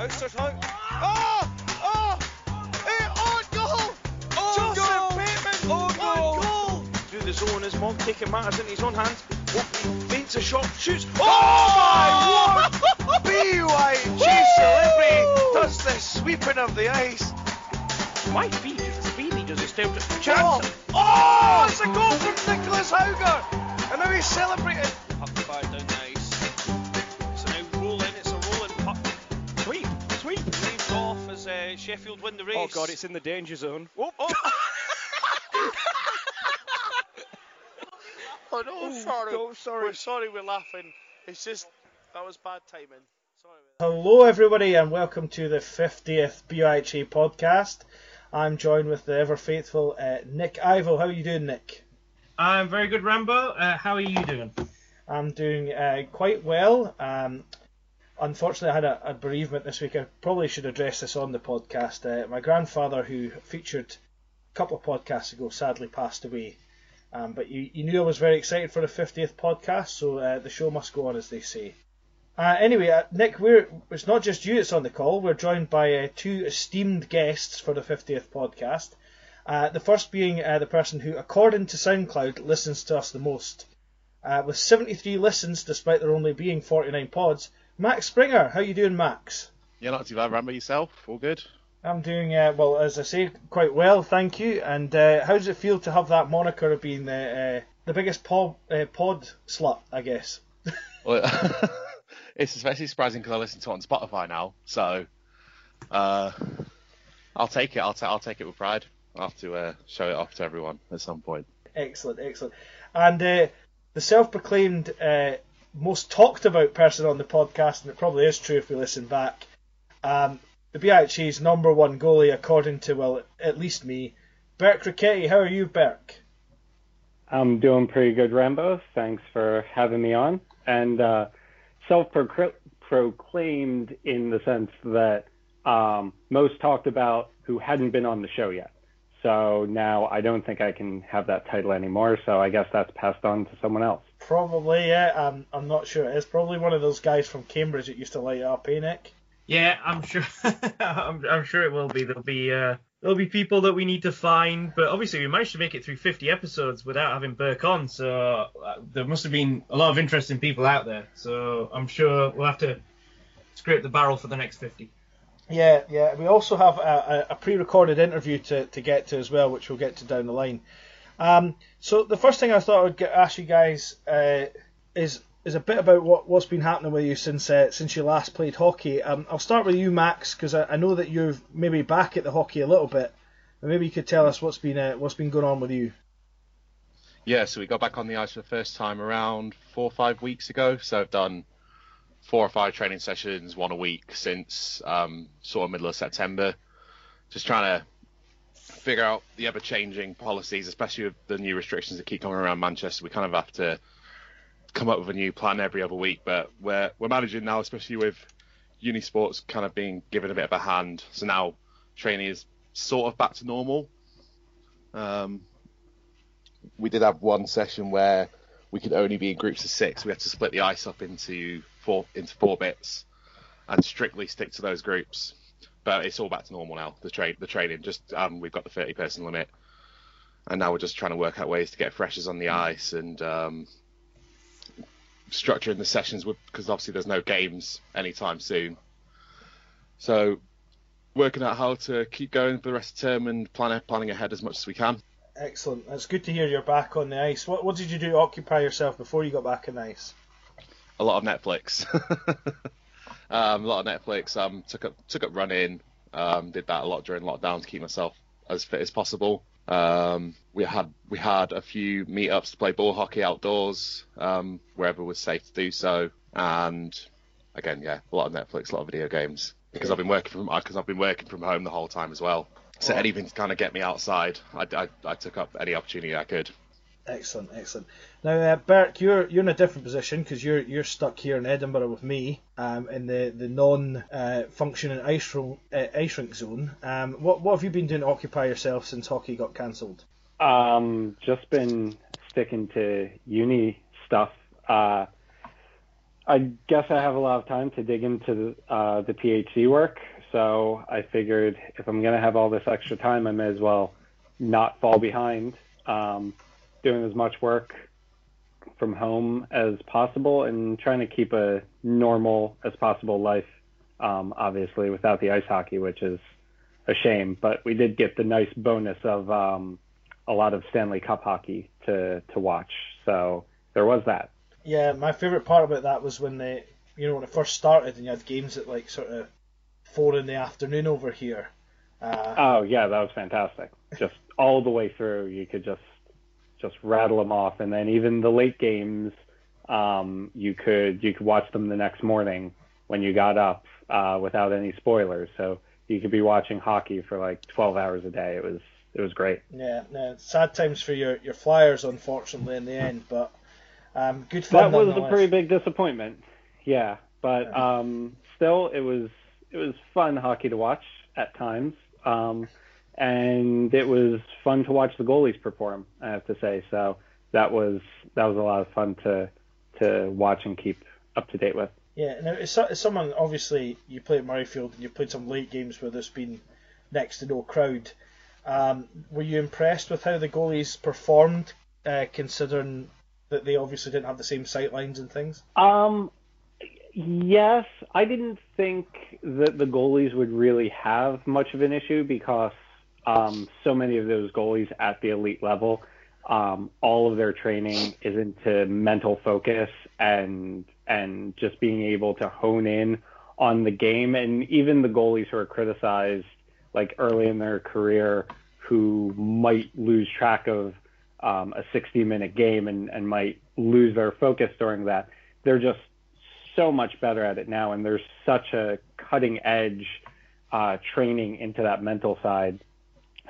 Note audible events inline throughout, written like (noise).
Ousters hung. Oh! Oh! Hey, on goal! On Joseph goal! Bateman! On goal! goal! Through the zone as Monk taking matters into his own hands. Oakley feints a shot, shoots. Oh, my word! BYG celebrity does the sweeping of the ice. Why Beach Speedy does it still Chance. chance? Oh, it's a goal from Nicholas Hauger. And now he's celebrating. Sheffield win the race. Oh god, it's in the danger zone. Oh, oh. (laughs) oh no, Oh, sorry. no, sorry. We're sorry we're laughing. It's just, that was bad timing. Sorry about that. Hello, everybody, and welcome to the 50th BIHA podcast. I'm joined with the ever faithful uh, Nick Ivel. How are you doing, Nick? I'm very good, Rambo. Uh, how are you doing? I'm doing uh, quite well. Um, unfortunately, I had a, a bereavement this week. I probably should address this on the podcast. Uh, my grandfather, who featured a couple of podcasts ago, sadly passed away. Um, but you, you knew I was very excited for the 50th podcast, so uh, the show must go on, as they say. Uh, anyway, uh, Nick, we're it's not just you that's on the call. We're joined by uh, two esteemed guests for the 50th podcast. Uh, the first being the person who, according to SoundCloud, listens to us the most. With 73 listens, despite there only being 49 pods, Max Springer. How you doing, Max? Yeah, not too bad. Remember yourself? All good? I'm doing uh, well, as I say, quite well, thank you. And uh, how does it feel to have that moniker of being the uh, the biggest pod uh, pod slut? I guess. (laughs) Well, (laughs) it's especially surprising because I listen to it on Spotify now. So, uh, I'll take it. I'll, ta- I'll take it with pride. I'll have to uh, show it off to everyone at some point. Excellent, excellent. And uh, the self-proclaimed uh, most talked about person on the podcast, and it probably is true if we listen back. Um, the BIHA's number one goalie, according to well, at least me, Berk Ricketty. How are you, Berk? I'm doing pretty good, Rambo. Thanks for having me on. And uh, self-proclaimed in the sense that um, most talked about who hadn't been on the show yet. So now I don't think I can have that title anymore. So I guess that's passed on to someone else. Probably, yeah. I'm, I'm not sure. It's probably one of those guys from Cambridge that used to light up, eh, Nick? Yeah, I'm sure. (laughs) I'm, I'm sure it will be. There'll be uh, there'll be people that we need to find, but obviously we managed to make it through 50 episodes without having Burke on, so uh, there must have been a lot of interesting people out there. So I'm sure we'll have to scrape the barrel for the next 50. Yeah, yeah. We also have a, a, a pre-recorded interview to, to get to as well, which we'll get to down the line. Um, so the first thing I thought I'd get, ask you guys uh, is is a bit about what what's been happening with you since uh, since you last played hockey. Um, I'll start with you, Max, because I, I know that you're maybe back at the hockey a little bit. But maybe you could tell us what's been uh, what's been going on with you. Yeah, so we got back on the ice for the first time around four or five weeks ago. So I've done four or five training sessions, one a week since um, sort of middle of September. Just trying to figure out the ever changing policies, especially with the new restrictions that keep coming around Manchester. We kind of have to come up with a new plan every other week, but we're we're managing now, especially with uni sports kind of being given a bit of a hand. So now training is sort of back to normal. Um, we did have one session where we could only be in groups of six. We had to split the ice up into four into four bits and strictly stick to those groups. But it's all back to normal now. The train, the training, just um, we've got the thirty person limit, and now we're just trying to work out ways to get freshers on the ice and um, structuring the sessions because obviously there's no games anytime soon. So working out how to keep going for the rest of the term and plan, planning ahead as much as we can. Excellent. It's good to hear you're back on the ice. What what did you do to occupy yourself before you got back on the ice? A lot of Netflix. (laughs) um, a lot of Netflix. Um, took up took up running. Um, did that a lot during lockdown to keep myself as fit as possible. Um, we had we had a few meetups to play ball hockey outdoors um, wherever was safe to do so, and again, yeah, a lot of Netflix, a lot of video games because I've been working from because I've been working from home the whole time as well. So anything to kind of get me outside, I, I, I took up any opportunity I could. Excellent, excellent. Now, uh, Bert, you're you're in a different position because you're you're stuck here in Edinburgh with me, um, in the the non-functioning uh, ice uh, ice rink zone. Um, what what have you been doing to occupy yourself since hockey got cancelled? Um, just been sticking to uni stuff. Uh, I guess I have a lot of time to dig into uh, the PhD work, so I figured if I'm going to have all this extra time, I may as well not fall behind, um, doing as much work from home as possible and trying to keep a normal as possible life, um, obviously, without the ice hockey, which is a shame. But we did get the nice bonus of um, a lot of Stanley Cup hockey to, to watch. So there was that. Yeah, my favourite part about that was when they, you know, when it first started and you had games at like sort of four in the afternoon over here. Uh, Oh yeah, that was fantastic. Just all the way through, you could just just rattle them off, and then even the late games, um, you could you could watch them the next morning when you got up uh, without any spoilers. So you could be watching hockey for like 12 hours a day. It was it was great. yeah, no, sad times for your, your Flyers, unfortunately, in the end, but um, good fun. That was a pretty big disappointment. Yeah, but um, still, it was it was fun hockey to watch at times, um, and it was fun to watch the goalies perform. I have to say, so that was that was a lot of fun to to watch and keep up to date with. Yeah, now as, someone obviously you play at Murrayfield and you played some late games where there's been next to no crowd. Um, were you impressed with how the goalies performed, uh, considering that they obviously didn't have the same sight lines and things? Um, yes, I didn't think that the goalies would really have much of an issue because um, so many of those goalies at the elite level, um, all of their training is into mental focus and and just being able to hone in on the game. And even the goalies who are criticized like early in their career who might lose track of um, a 60 minute game and, and might lose their focus during that. They're just so much better at it now, and there's such a cutting edge uh, training into that mental side.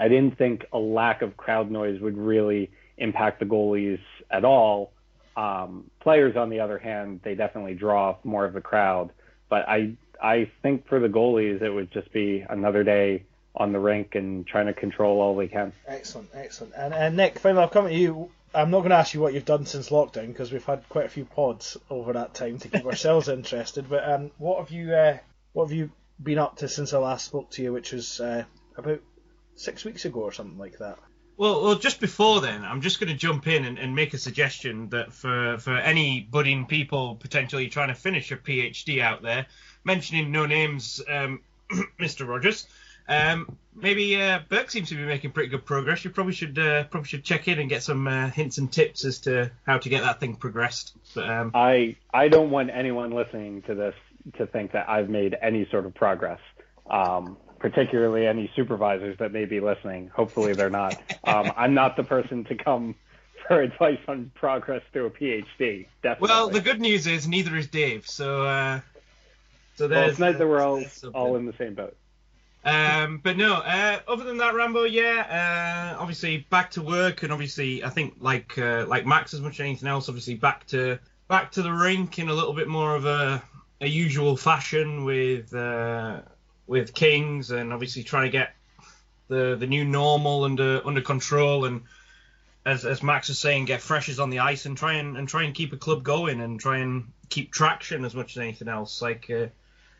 I didn't think a lack of crowd noise would really impact the goalies at all. Um, players, on the other hand, they definitely draw more of the crowd. But I, I think for the goalies, it would just be another day on the rink and trying to control all they can. Excellent, excellent. And, and Nick, finally, I'll come to you. I'm not going to ask you what you've done since lockdown because we've had quite a few pods over that time to keep (laughs) ourselves interested. But um, what have you uh, what have you been up to since I last spoke to you, which was uh, about six weeks ago or something like that? Well, well, just before then, I'm just going to jump in and, and make a suggestion that for, for any budding people potentially trying to finish a PhD out there, mentioning no names, um, (clears throat) Mr. Rogers, um, maybe uh, Burke seems to be making pretty good progress. You probably should uh, probably should check in and get some uh, hints and tips as to how to get that thing progressed. But um, I I don't want anyone listening to this to think that I've made any sort of progress. Um, particularly any supervisors that may be listening. Hopefully they're not. Um, I'm not the person to come for advice on progress through a PhD. Definitely. well, the good news is neither is Dave. So uh, so Well, there's it's nice that we're all all in the same boat. Um, but no, uh, other than that, Rambo, yeah, uh, obviously back to work, and obviously I think like uh, like Max as much as anything else, obviously back to back to the rink in a little bit more of a, a usual fashion with uh, with Kings, and obviously trying to get the the new normal under under control, and as as Max was saying, get freshers on the ice and try and and try and keep a club going and try and keep traction as much as anything else, like. Uh,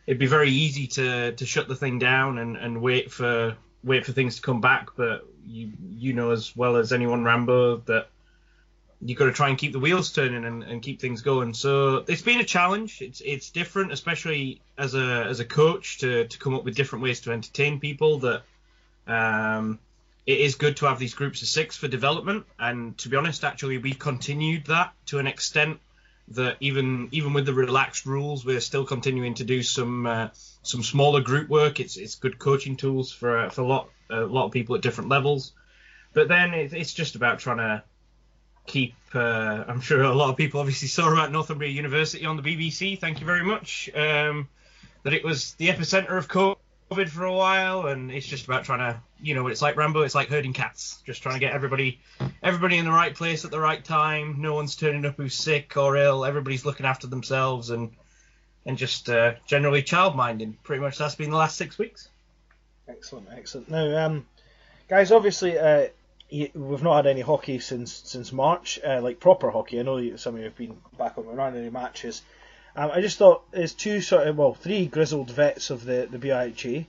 it'd be very easy to to shut the thing down and, and wait for wait for things to come back. But you you know as well as anyone, Rambo, that you got to try and keep the wheels turning and, and keep things going. So it's been a challenge. It's it's different, especially as a as a coach to to come up with different ways to entertain people. That um, it is good to have these groups of six for development. And to be honest, actually, we continued that to an extent that even even with the relaxed rules, we're still continuing to do some uh, some smaller group work. It's it's good coaching tools for for a lot a lot of people at different levels. But then it, it's just about trying to keep. Uh, I'm sure a lot of people obviously saw about Northumbria University on the BBC. Thank you very much. Um, that it was the epicenter of COVID for a while, and it's just about trying to, you know, it's like Rambo. It's like herding cats, just trying to get everybody, everybody in the right place at the right time. No one's turning up who's sick or ill. Everybody's looking after themselves and and just uh, generally child minding. Pretty much that's been the last six weeks. Excellent, excellent. Now, um, guys, obviously, uh, y- we've not had any hockey since since March, uh, like proper hockey. I know some of you have been back on. We're not any matches. Um, I just thought as two sort of well three grizzled vets of the the BIHA.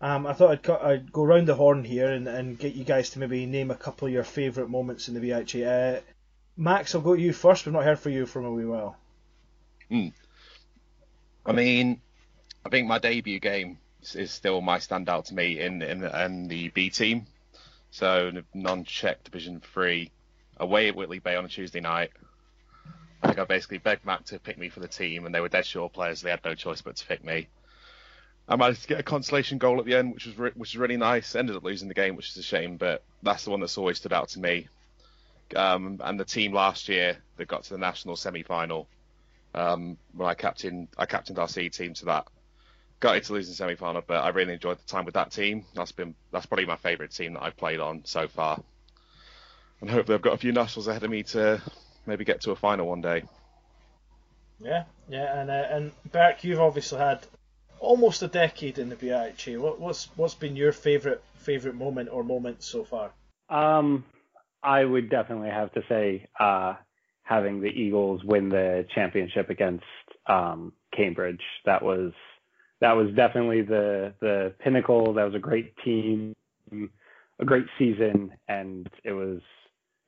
Um, I thought I'd, I'd go round the horn here and, and get you guys to maybe name a couple of your favourite moments in the BIHA. Uh, Max, I'll go to you first. We've not heard from you for a wee while. I mean, I think my debut game is, is still my standout to me in in, in the B team. So non-check Division Three, away at Whitley Bay on a Tuesday night. I think I basically begged Mac to pick me for the team, and they were dead sure players. So they had no choice but to pick me. I managed to get a consolation goal at the end, which was re- which was really nice. Ended up losing the game, which is a shame, but that's the one that's always stood out to me. Um, and the team last year that got to the national semi-final, um, when I captained I captained our C team to that. Got it to lose in semi-final, but I really enjoyed the time with that team. That's been that's probably my favourite team that I've played on so far. And hopefully I've got a few nationals ahead of me to maybe get to a final one day. Yeah, yeah, and uh, and Berk, you've obviously had almost a decade in the BIHA. What, what's what's been your favourite favourite moment or moments so far? Um, I would definitely have to say uh, having the Eagles win the championship against um, Cambridge. That was that was definitely the the pinnacle. That was a great team, a great season, and it was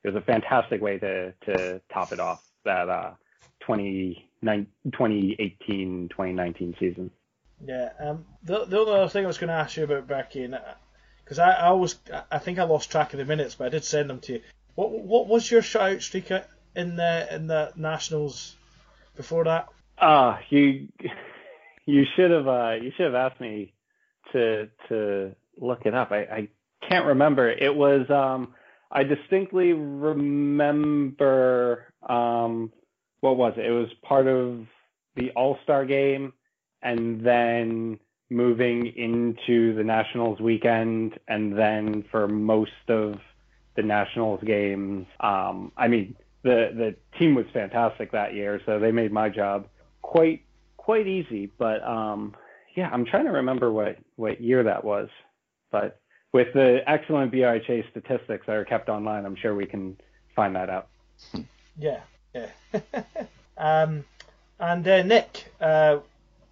it was a fantastic way to to top it off that uh, 2018 2019 season. Yeah, um, the, the other thing I was going to ask you about Berkey, because I, I always, I think I lost track of the minutes, but I did send them to you. What what was your shutout streak in the in the nationals before that? Ah, uh, you you should have uh, you should have asked me to to look it up. I, I can't remember. It was um, I distinctly remember um, what was it? It was part of the All Star game and then moving into the Nationals weekend, and then for most of the Nationals games. Um, I mean, the the team was fantastic that year, so they made my job quite quite easy. But um, yeah, I'm trying to remember what what year that was, but with the excellent BIHA statistics that are kept online, I'm sure we can find that out. (laughs) Yeah, yeah. (laughs) um, and uh, Nick, uh,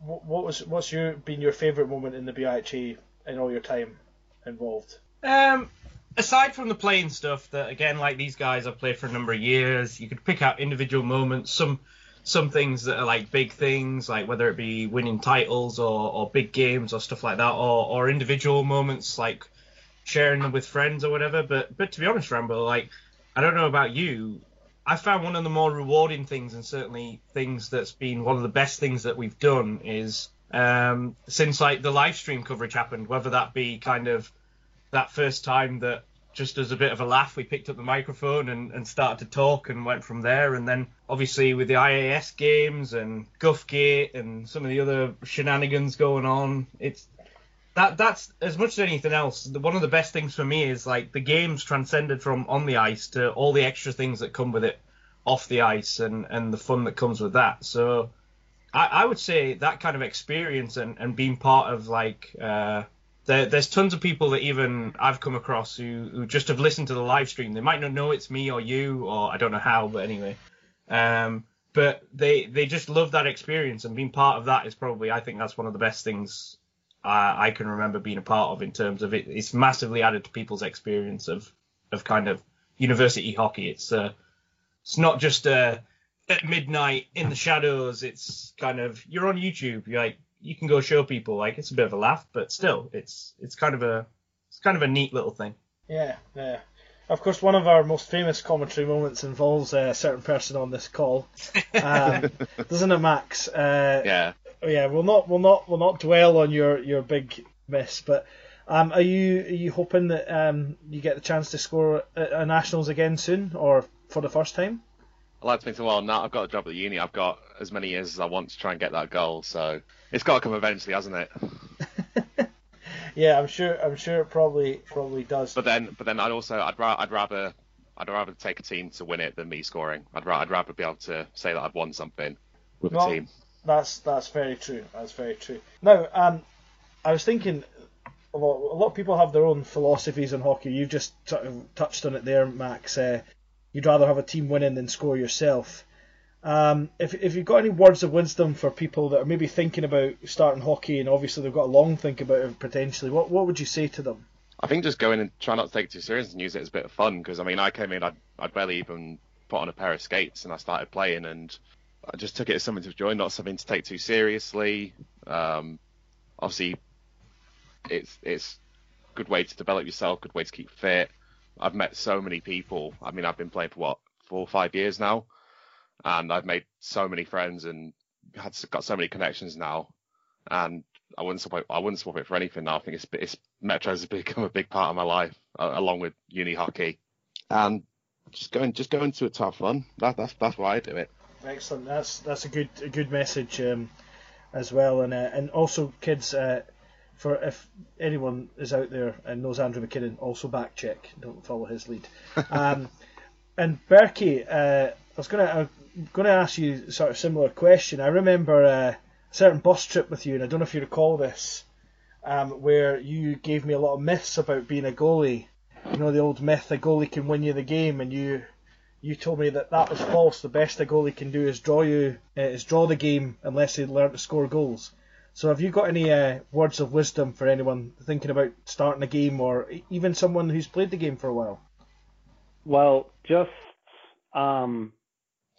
what was what's your been your favourite moment in the BIHA in all your time involved? Um, aside from the playing stuff, that again, like these guys, I've played for a number of years. You could pick out individual moments. Some some things that are like big things, like whether it be winning titles or, or big games or stuff like that, or, or individual moments like sharing them with friends or whatever. But but to be honest, Rambo, like I don't know about you, I found one of the more rewarding things, and certainly things that's been one of the best things that we've done is um, since like the live stream coverage happened, whether that be kind of that first time that just as a bit of a laugh, we picked up the microphone and, and started to talk and went from there. And then obviously with the IAS games and Guffgate and some of the other shenanigans going on, it's that that's as much as anything else. One of the best things for me is like the games transcended from on the ice to all the extra things that come with it off the ice and and the fun that comes with that. So I, I would say that kind of experience and, and being part of like uh, there, there's tons of people that even I've come across who, who just have listened to the live stream. They might not know it's me or you or I don't know how, but anyway. Um, but they they just love that experience and being part of that is probably I think that's one of the best things I, I can remember being a part of in terms of it. It's massively added to people's experience of of kind of university hockey. It's uh, it's not just uh, at midnight in the shadows. It's kind of you're on YouTube. You're like you can go show people. Like it's a bit of a laugh, but still, it's it's kind of a it's kind of a neat little thing. Yeah, yeah. Of course, one of our most famous commentary moments involves a certain person on this call, (laughs) um, doesn't it, Max? Uh, Yeah. yeah, we'll not we'll not we'll not dwell on your, your big miss, but um, are you are you hoping that um, you get the chance to score at a nationals again soon, or for the first time? I like to think, well, now I've got a job at the uni. I've got as many years as I want to try and get that goal. So it's got to come eventually, hasn't it? (laughs) Yeah, I'm sure I'm sure it probably probably does. But then, but then I'd also I'd, ra- I'd rather I'd rather take a team to win it than me scoring. I'd, ra- I'd rather be able to say that I've won something with Well, a team. That's that's very true. That's very true. Now, um, I was thinking a lot. A lot of people have their own philosophies on hockey. You've just of touched on it there, Max. Uh, you'd rather have a team winning than score yourself. Um, if if you've got any words of wisdom for people that are maybe thinking about starting hockey and obviously they've got a long think about it potentially, what what would you say to them? I think just go in and try not to take it too serious and use it as a bit of fun because I mean I came in I'd, I'd barely even put on a pair of skates and I started playing and I just took it as something to enjoy, not something to take too seriously. Um, obviously, it's it's a good way to develop yourself, good way to keep fit. I've met so many people. I mean, I've been playing for what four or five years now, and I've made so many friends and had got so many connections now. And I wouldn't swap it. I wouldn't swap it for anything now. I think it's it's Metro's has (laughs) become a big part of my life, uh, along with uni hockey, and just going just going to it to have fun. That, that's that's why I do it. Excellent. That's that's a good a good message um, as well, and uh, and also kids. Uh, for if anyone is out there and knows Andrew McKinnon, also back check. Don't follow his lead. (laughs) Um, and Berkey, uh, I was gonna I'm gonna ask you sort of similar question. I remember uh, a certain bus trip with you, and I don't know if you recall this, um, where you gave me a lot of myths about being a goalie. You know the old myth, a goalie can win you the game, and you you told me that that was false. The best a goalie can do is draw you, uh, is draw the game unless they learn to score goals. So have you got any uh, words of wisdom for anyone thinking about starting a game, or even someone who's played the game for a while? Well, just um,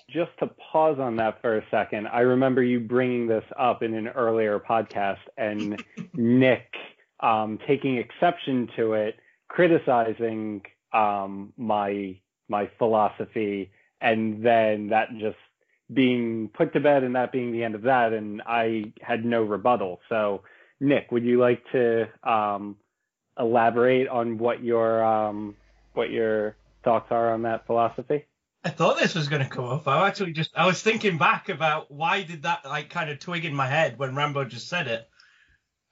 just to pause on that for a second, I remember you bringing this up in an earlier podcast, and (laughs) Nick um, taking exception to it, criticizing um, my my philosophy, and then that just being put to bed and that being the end of that, and I had no rebuttal. So, Nick, would you like to um, elaborate on what your um, what your thoughts are on that philosophy? I thought this was going to come up. I actually just I was thinking back about why did that like kind of twig in my head when Rambo just said it,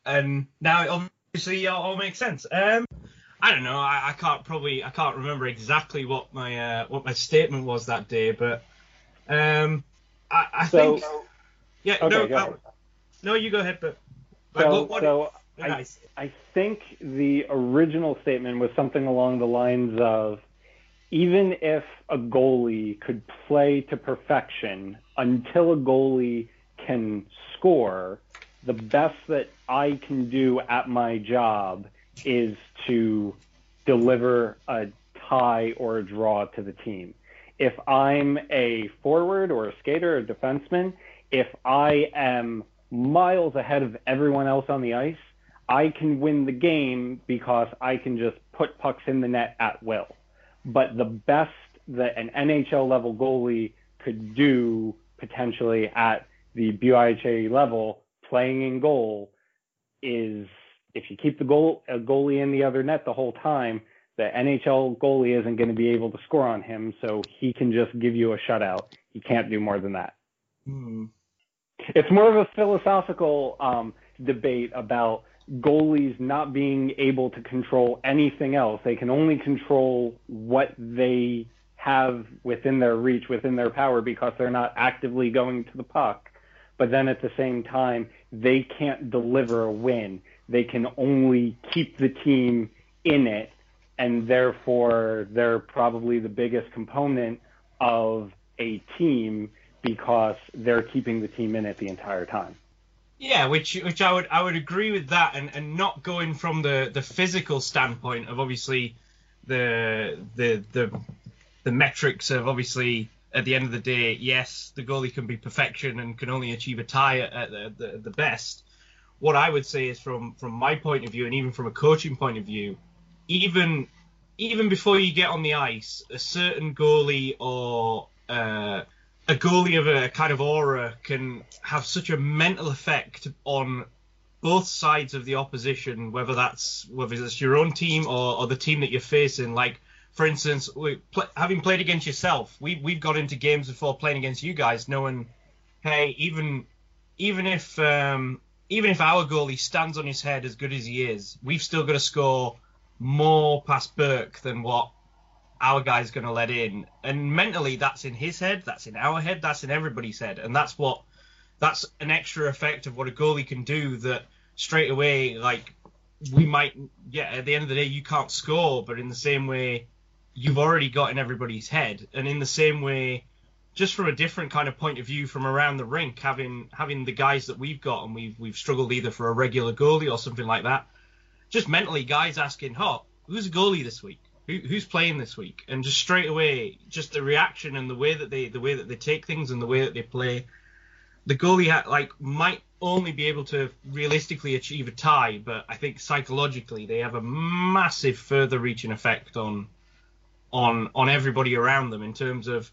and now it obviously all, makes sense. Um, I don't know. I, I can't probably I can't remember exactly what my uh, what my statement was that day, but um, I, I So- think yeah Okay, no go uh, no you go ahead, but So, what, so I, I think the original statement was something along the lines of even if a goalie could play to perfection until a goalie can score, the best that I can do at my job is to deliver a tie or a draw to the team. If I'm a forward or a skater or a defenseman, if I am miles ahead of everyone else on the ice, I can win the game because I can just put pucks in the net at will. But the best that an NHL level goalie could do potentially at the BYHA level, playing in goal, is if you keep the goal a goalie in the other net the whole time, the NHL goalie isn't going to be able to score on him, so he can just give you a shutout. He can't do more than that. Hmm. It's more of a philosophical um, debate about goalies not being able to control anything else. They can only control what they have within their reach, within their power, because they're not actively going to the puck. But then at the same time, they can't deliver a win. They can only keep the team in it, and therefore they're probably the biggest component of a team because they're keeping the team in it the entire time. Yeah, which which I would I would agree with that, and, and not going from the, the physical standpoint of obviously the the the the metrics of obviously at the end of the day, yes, the goalie can be perfection and can only achieve a tie at, the, the the best. What I would say is from from my point of view, and even from a coaching point of view, even even before you get on the ice, a certain goalie or uh, a goalie of a kind of aura can have such a mental effect on both sides of the opposition, whether that's whether it's your own team or, or the team that you're facing. Like, for instance, having played against yourself, we we've got into games before playing against you guys, knowing, hey, even even if um, even if our goalie stands on his head as good as he is, we've still got to score more past Burke than what our guy's going to let in. And mentally, that's in his head, that's in our head, that's in everybody's head, and that's what that's an extra effect of what a goalie can do. That straight away, like we might, yeah, at the end of the day, you can't score, but in the same way, you've already got in everybody's head, and in the same way, just from a different kind of point of view from around the rink, having having the guys that we've got and we've we've struggled either for a regular goalie or something like that. Just mentally, guys asking, "Oh, who's a goalie this week? Who, who's playing this week?" And just straight away, just the reaction and the way that they the way that they take things and the way that they play. The goalie ha- like might only be able to realistically achieve a tie, but I think psychologically they have a massive further reaching effect on on on everybody around them in terms of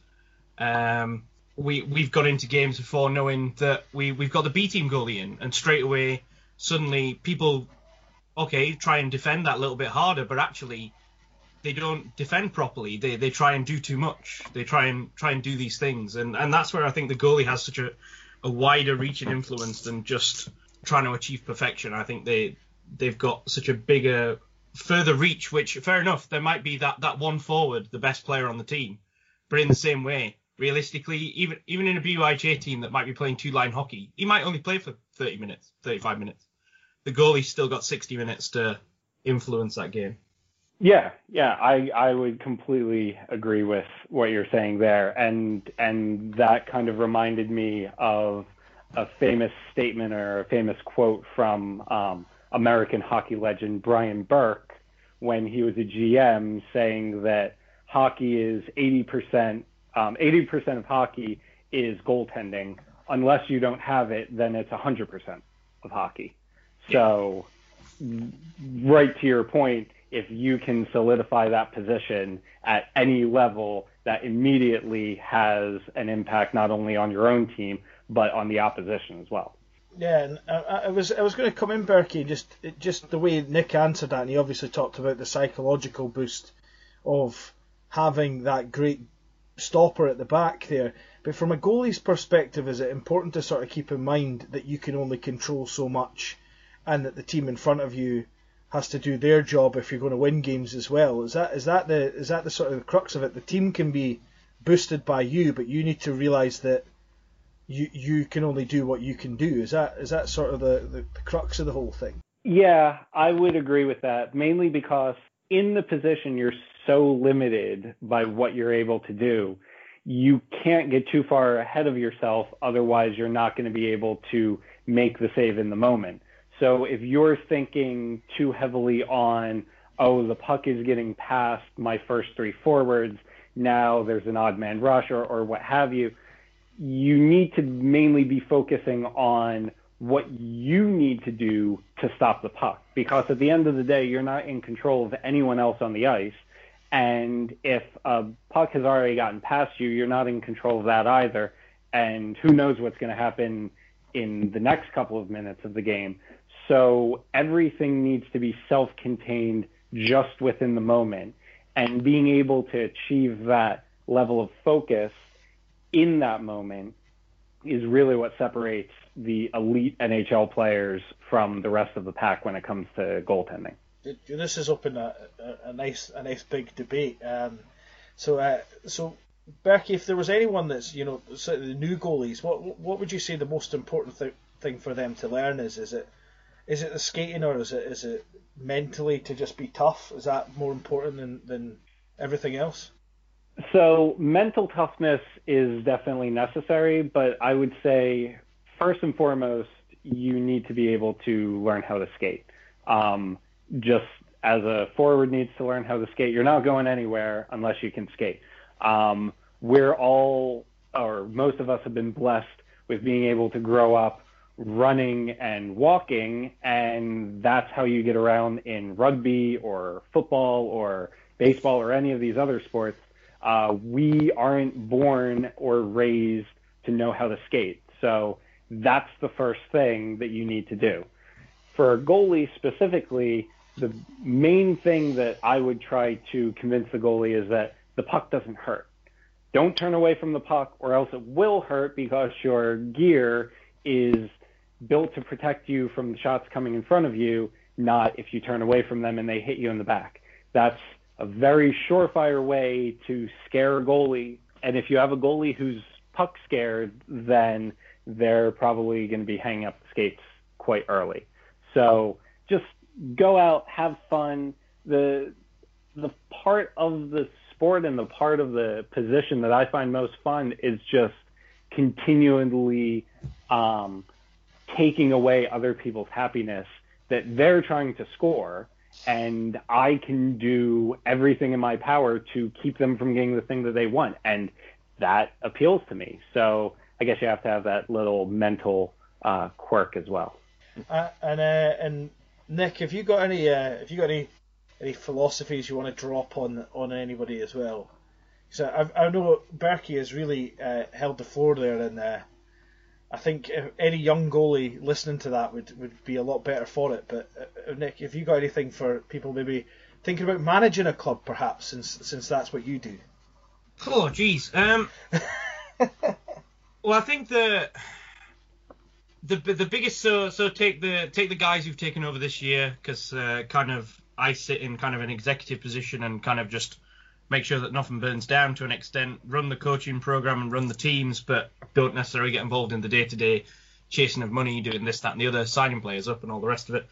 um, we we've got into games before knowing that we we've got the B team goalie in, and straight away suddenly people okay try and defend that a little bit harder, but actually they don't defend properly. They they try and do too much. They try and try and do these things, and and that's where I think the goalie has such a a wider reaching influence than just trying to achieve perfection. I think they they've got such a bigger further reach, which fair enough, there might be that, that one forward, the best player on the team. But in the same way, realistically, even even in a BUIJ team that might be playing two line hockey, he might only play for 30 minutes, 35 minutes. The goalie's still got 60 minutes to influence that game. Yeah, yeah, I I would completely agree with what you're saying there, and and that kind of reminded me of a famous statement or a famous quote from um, American hockey legend Brian Burke when he was a GM, saying that hockey is 80%, um, 80% of hockey is goaltending. Unless you don't have it, then it's 100% of hockey. So, right to your point, if you can solidify that position at any level, that immediately has an impact not only on your own team but on the opposition as well. Yeah, and I, I was I was going to come in, Berkey, just just the way Nick answered that, and he obviously talked about the psychological boost of having that great stopper at the back there. But from a goalie's perspective, is it important to sort of keep in mind that you can only control so much, and that the team in front of you has to do their job if you're going to win games as well? Is that is that the is that the sort of the crux of it? The team can be boosted by you, but you need to realise that you you can only do what you can do. Is that is that sort of the, the, the crux of the whole thing? Yeah, I would agree with that. Mainly because in the position you're so limited by what you're able to do. You can't get too far ahead of yourself, otherwise you're not going to be able to make the save in the moment. So if you're thinking too heavily on, oh, the puck is getting past my first three forwards, now there's an odd man rush or, or what have you, you need to mainly be focusing on what you need to do to stop the puck. Because at the end of the day, you're not in control of anyone else on the ice. And if a puck has already gotten past you, you're not in control of that either. And who knows what's going to happen in the next couple of minutes of the game. So everything needs to be self contained just within the moment. And being able to achieve that level of focus in that moment is really what separates the elite NHL players from the rest of the pack when it comes to goaltending. This has opened a, a, a nice a nice big debate. Um, so uh, so Berkey, if there was anyone that's you know sort of the new goalies, what what would you say the most important th- thing for them to learn is? Is it is it the skating or is it is it mentally to just be tough? Is that more important than than everything else? So mental toughness is definitely necessary, but I would say first and foremost, you need to be able to learn how to skate. Um, just as a forward needs to learn how to skate, you're not going anywhere unless you can skate. Um, we're all, or most of us have been blessed with being able to grow up running and walking, and that's how you get around in rugby or football or baseball or any of these other sports uh, we aren't born or raised to know how to skate. So that's the first thing that you need to do. For a goalie specifically, the main thing that I would try to convince the goalie is that the puck doesn't hurt. Don't turn away from the puck or else it will hurt because your gear is built to protect you from the shots coming in front of you, not if you turn away from them and they hit you in the back. That's a very surefire way to scare a goalie. And if you have a goalie who's puck scared, then they're probably going to be hanging up the skates quite early. So just go out, have fun. The the part of the sport and the part of the position that I find most fun is just continually um, taking away other people's happiness that they're trying to score and I can do everything in my power to keep them from getting the thing that they want and that appeals to me so I guess you have to have that little mental uh, quirk as well Uh, and uh, and Nick, have you got any uh, have you got any any philosophies you want to drop on on anybody as well? So I, I know Berkey has really uh, held the floor there, and uh, I think any young goalie listening to that would, would be a lot better for it. But uh, Nick, have you got anything for people maybe thinking about managing a club, perhaps, since since that's what you do? Oh, jeez. Um, (laughs) well, I think the the the biggest so so take the take the guys who've taken over this year because uh, kind of I sit in kind of an executive position and kind of just make sure that nothing burns down to an extent, run the coaching program and run the teams, but don't necessarily get involved in the day to day chasing of money, doing this, that, and the other, signing players up and all the rest of it.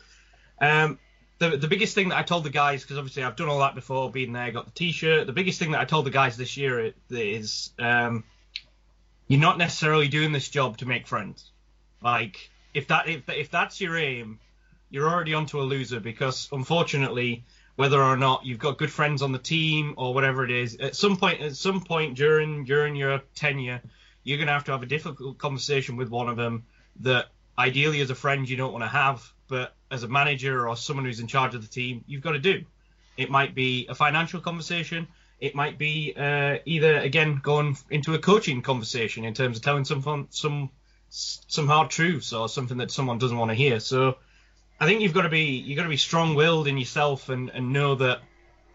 Um, the the biggest thing that I told the guys, because obviously I've done all that before, been there, got the T-shirt. The biggest thing that I told the guys this year is um, you're not necessarily doing this job to make friends. Like if that if if that's your aim, you're already onto a loser because unfortunately, whether or not you've got good friends on the team or whatever it is, at some point at some point during during your tenure, you're gonna have to have a difficult conversation with one of them that ideally as a friend you don't want to have, but as a manager or someone who's in charge of the team, you've got to do. It might be a financial conversation. It might be uh, either again going into a coaching conversation in terms of telling some some some hard truths or something that someone doesn't want to hear. So I think you've got to be you've got to be strong-willed in yourself and, and know that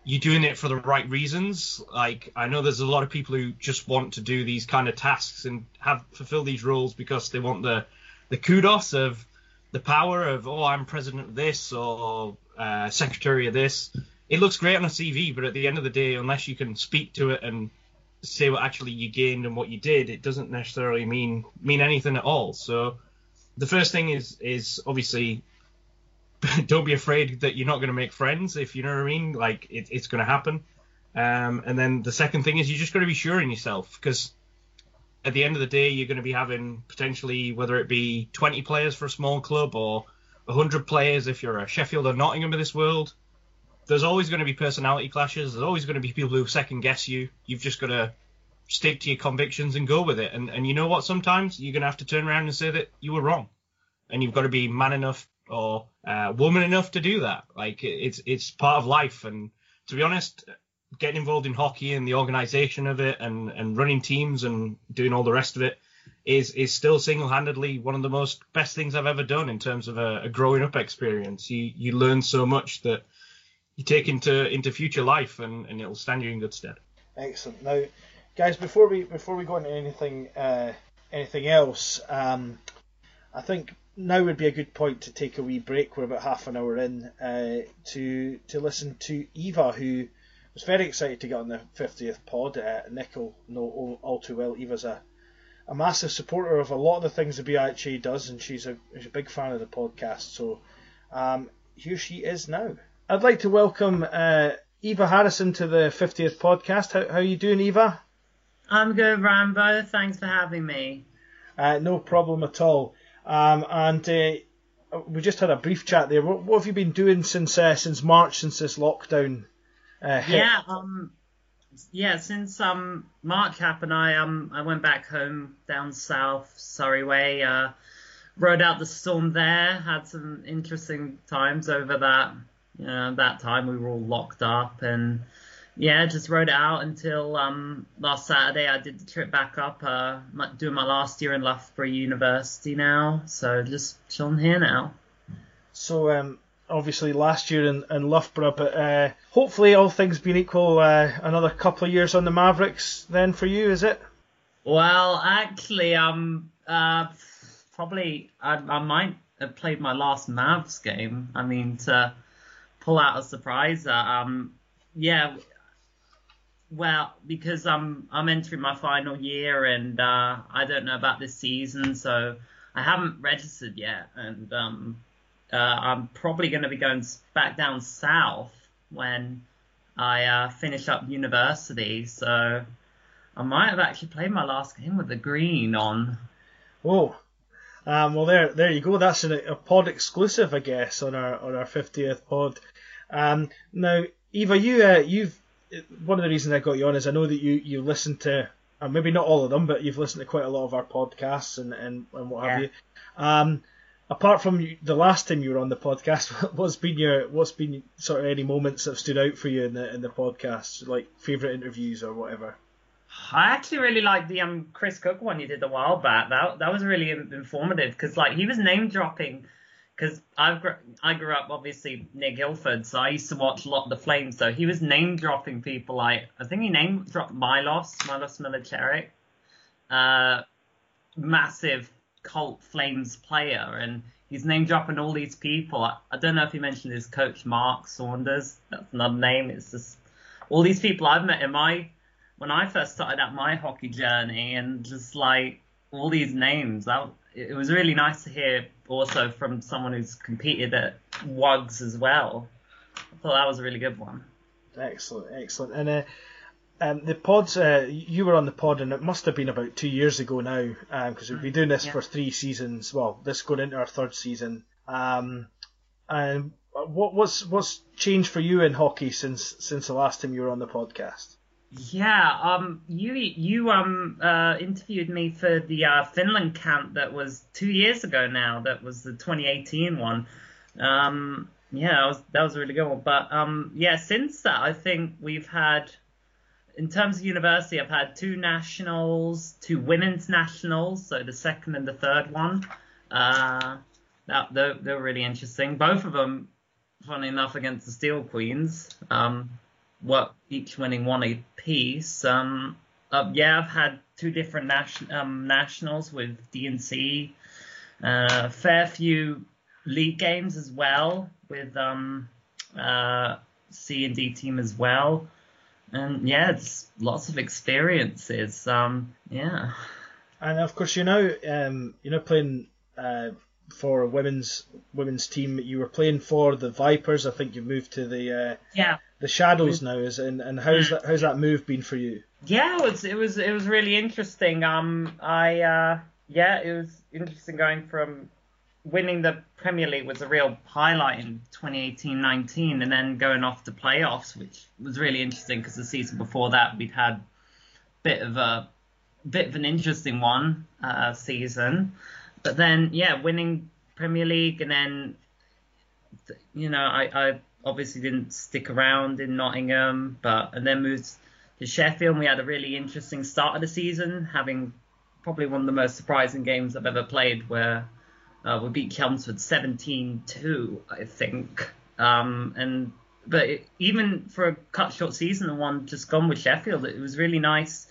you're doing it for the right reasons. Like I know there's a lot of people who just want to do these kind of tasks and have fulfill these roles because they want the the kudos of the power of oh I'm president of this or uh, secretary of this. It looks great on a CV, but at the end of the day, unless you can speak to it and say what actually you gained and what you did, it doesn't necessarily mean mean anything at all. So the first thing is is obviously (laughs) don't be afraid that you're not going to make friends if you know what I mean. Like it, it's going to happen. Um, and then the second thing is you just got to be sure in yourself because at the end of the day you're going to be having potentially whether it be 20 players for a small club or 100 players if you're a Sheffield or Nottingham of this world. There's always going to be personality clashes. There's always going to be people who second guess you. You've just got to stick to your convictions and go with it. And and you know what? Sometimes you're going to have to turn around and say that you were wrong, and you've got to be man enough or uh, woman enough to do that. Like it's it's part of life. And to be honest, getting involved in hockey and the organisation of it and and running teams and doing all the rest of it is is still single-handedly one of the most best things I've ever done in terms of a, a growing up experience. You you learn so much that you take into into future life and, and it'll stand you in good stead. Excellent. Now, guys, before we before we go into anything uh, anything else, um, I think now would be a good point to take a wee break. We're about half an hour in uh, to to listen to Eva, who was very excited to get on the 50th pod. Uh, Nick will know all, all too well. Eva's a a massive supporter of a lot of the things the BIHA does, and she's a, she's a big fan of the podcast. So um, here she is now. I'd like to welcome uh, Eva Harrison to the 50th podcast. How, how are you doing, Eva? I'm good, Rambo. Thanks for having me. Uh, no problem at all. Um, and uh, we just had a brief chat there. What, what have you been doing since uh, since March, since this lockdown uh, hit? Yeah, um, yeah. Since um March happened, I um I went back home down south, Surrey way. Uh, rode out the storm there. Had some interesting times over that. You know, that time we were all locked up and yeah, just rode it out until um, last Saturday. I did the trip back up, uh, doing my last year in Loughborough University now. So just chilling here now. So um, obviously last year in, in Loughborough, but uh, hopefully all things being equal, uh, another couple of years on the Mavericks then for you, is it? Well, actually, um, uh, probably I, I might have played my last Mavs game. I mean, to pull out a surprise, um, yeah, well, because I'm I'm entering my final year and uh, I don't know about this season, so I haven't registered yet, and um, uh, I'm probably going to be going back down south when I uh, finish up university, so I might have actually played my last game with the green on. Oh, um, well there there you go. That's a pod exclusive, I guess, on our on our fiftieth pod. Um, now, Eva, you uh, one of the reasons I got you on is I know that you you listen to uh, maybe not all of them, but you've listened to quite a lot of our podcasts and and, and what have you. Um, apart from the last time you were on the podcast, (laughs) what's been your what's been sort of any moments that have stood out for you in the in the podcast, like favorite interviews or whatever? I actually really liked the um Chris Cook one you did a while back. That that was really informative because like he was name dropping. Because I grew, I grew up obviously near Guildford, so I used to watch a lot of the Flames. So he was name dropping people like I think he name dropped Milos, Milos Melicherik, uh, massive cult Flames player, and he's name dropping all these people. I, I don't know if he mentioned his coach Mark Saunders. That's another name. It's just all these people I've met in my when I first started out my hockey journey, and just like all these names. It was really nice to hear also from someone who's competed at WUGS as well. I thought that was a really good one. Excellent, excellent. And uh, um, the pods, uh, you were on the pod, and it must have been about two years ago now, because we've been doing this Yeah. for three seasons. Well, this going into our third season. Um, and what what's what's changed for you in hockey since since the last time you were on the podcast? Yeah, um, you you um uh, interviewed me for the uh, Finland camp that was two years ago now. That was the 2018 one. Um, yeah, that was that was a really good one. But um, yeah, since that, I think we've had, in terms of university, I've had two nationals, two women's nationals, so the second and the third one. Uh, that they're, they're really interesting. Both of them, funny enough, against the Steel Queens. Um, what each winning one a piece. Um, uh, yeah, I've had two different nation, um, nationals with DNC, uh, fair few league games as well with um, uh, C and D team as well, and yeah, it's lots of experiences. Um, yeah. And of course, you're now um, you're now playing uh, for a women's women's team. You were playing for the Vipers. I think you've moved to the uh, Yeah. The Shadows now. Is and, and how's that how's that move been for you? Yeah, it was it was it was really interesting. Um, I uh, yeah, it was interesting going from winning the Premier League was a real highlight in 2018-19, and then going off to playoffs, which was really interesting because the season before that we'd had a bit of a bit of an interesting one uh, season, but then yeah, winning Premier League and then you know I, I obviously didn't stick around in Nottingham, but and then moved to Sheffield. We had a really interesting start of the season, having probably one of the most surprising games I've ever played, where uh, we beat Chelmsford 17-2, I think. Um, and but it, even for a cut short season, the one just gone with Sheffield, it was really nice.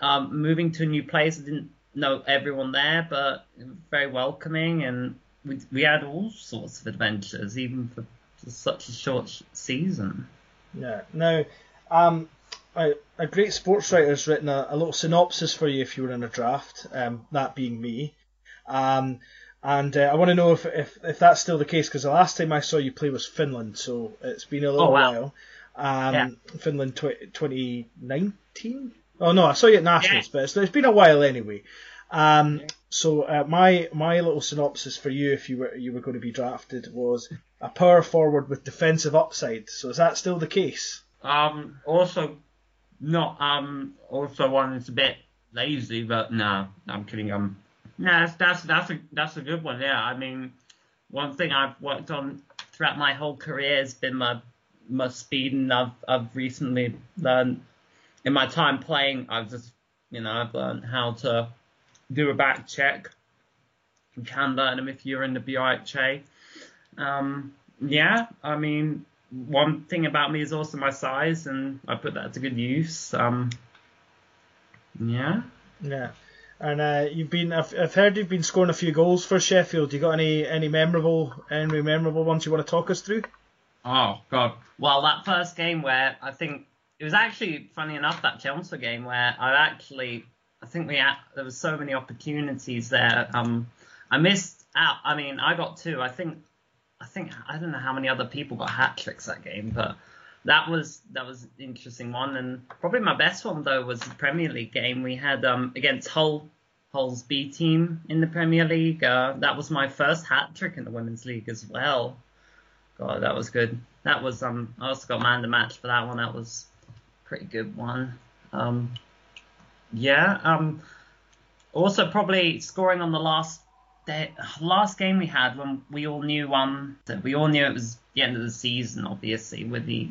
Um, moving to a new place, I didn't know everyone there, but very welcoming, and we we had all sorts of adventures, even for such a short season. Yeah. Now, um, a, a great sports writer has written a, a little synopsis for you if you were in a draft. Um, that being me. Um, and uh, I want to know if, if if that's still the case because the last time I saw you play was Finland, so it's been a little Oh, wow. while. Um, Yeah. Finland tw- 2019. Oh no, I saw you at Nationals, but it's, it's been a while anyway. Um, so uh, my my little synopsis for you, if you were you were going to be drafted, was a power forward with defensive upside. So is that still the case? Um, also, not um, also one that's a bit lazy, but no, I'm kidding. Um, no, that's that's that's a that's a good one. Yeah, I mean, one thing I've worked on throughout my whole career has been my my speed, and I've I've recently learned in my time playing. I've just you know I've learned how to do a back check. You can learn them if you're in the BIHA. Um, yeah, I mean, one thing about me is also my size, and I put that to good use. Um, yeah. Yeah. And uh, you've been, I've, I've heard you've been scoring a few goals for Sheffield. You got any any memorable any memorable ones you want to talk us through? Oh God. Well, that first game where I think it was actually funny enough that Chelmsford game where I actually I think we had, there was so many opportunities there. Um, I missed out. I mean, I got two. I think I think I don't know how many other people got hat tricks that game, but that was that was an interesting one, and probably my best one though was the Premier League game we had um, against Hull Hull's B team in the Premier League. Uh, that was my first hat trick in the Women's League as well. God, that was good. That was um, I also got man the match for that one. That was pretty good one. Um, yeah. Um, also probably scoring on the last day, last game we had when we all knew um that we all knew it was the end of the season, obviously with the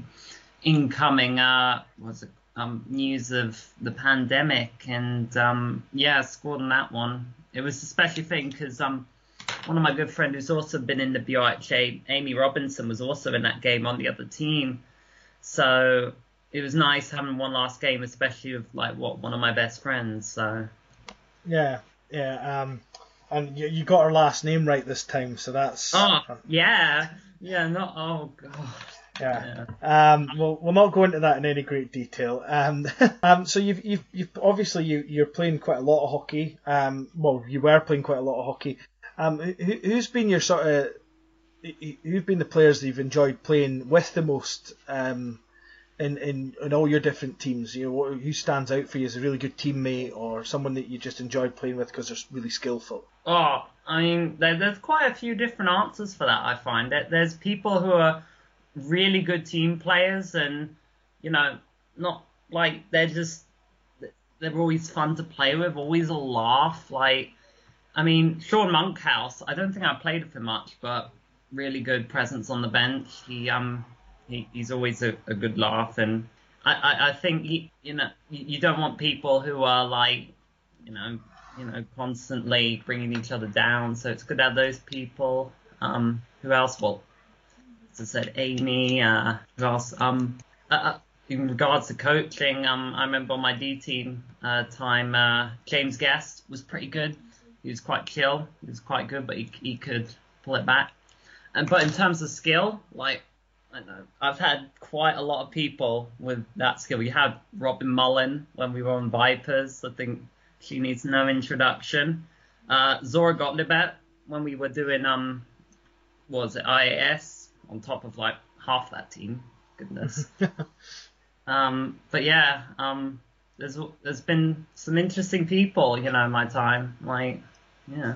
incoming uh was it um news of the pandemic and um yeah scored on that one. It was a special thing because um one of my good friends who's also been in the BRHA, Amy Robinson, was also in that game on the other team. So it was nice having one last game, especially with like what one of my best friends. So Yeah, yeah. Um, and you, you got her last name right this time, so that's. oh yeah, yeah, not oh god. Yeah. Um, well, we'll not go into that in any great detail. Um, (laughs) um, so you've, you've, you've obviously you, you're playing quite a lot of hockey. Um, well, you were playing quite a lot of hockey. Um, who, who's been your sort of, who've been the players that you've enjoyed playing with the most? Um, in, in, in all your different teams, you know, what, who stands out for you as a really good teammate or someone that you just enjoyed playing with because they're really skillful? Oh, I mean, there, there's quite a few different answers for that. I find that there's people who are really good team players, and you know, not like they're just they're always fun to play with, always a laugh. Like, I mean, Sean Monkhouse. I don't think I played with him much, but really good presence on the bench. He um he, he's always a, a good laugh, and I I, I think he, you know you, don't want people who are like you know you know constantly bringing each other down. So it's good to have those people. Um, who else? Well, as I said, Amy. Uh, who else? Um, uh, uh, in regards to coaching, um, I remember on my D team uh, time, uh, James Guest was pretty good. He was quite chill. He was quite good, but he, he could pull it back. And but in terms of skill, like I know, I've had quite a lot of people with that skill. We had Robin Mullen when we were on Vipers. I think she needs no introduction. Uh, Zora Gottliebet when we were doing um, what was it IAS on top of like half that team. Goodness. (laughs) um, but yeah, um, there's there's been some interesting people, you know, in my time. Like, yeah.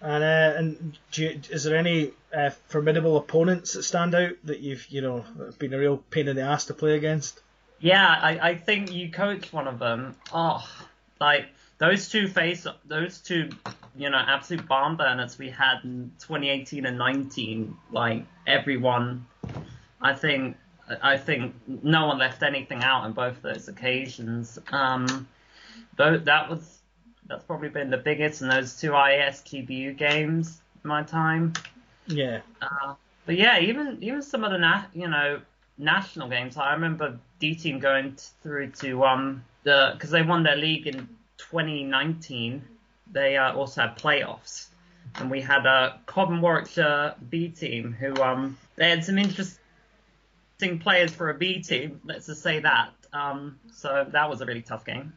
And uh, and you, is there any uh, formidable opponents that stand out that you've you know been a real pain in the ass to play against? Yeah, I, I think you coach one of them. Oh, like those two face those two, you know, absolute barn burners we had in 2018 and 19. Like everyone, I think I think no one left anything out on both those occasions. Um, that was that's probably been the biggest in those two IAS GBU games in my time. Yeah. Uh, but yeah, even even some of the na- you know national games. I remember D team going t- through to um the because they won their league in 2019. They uh, also had playoffs, and we had a Cobham Warwickshire B team who um they had some interesting players for a B team. Let's just say that. Um, so that was a really tough game.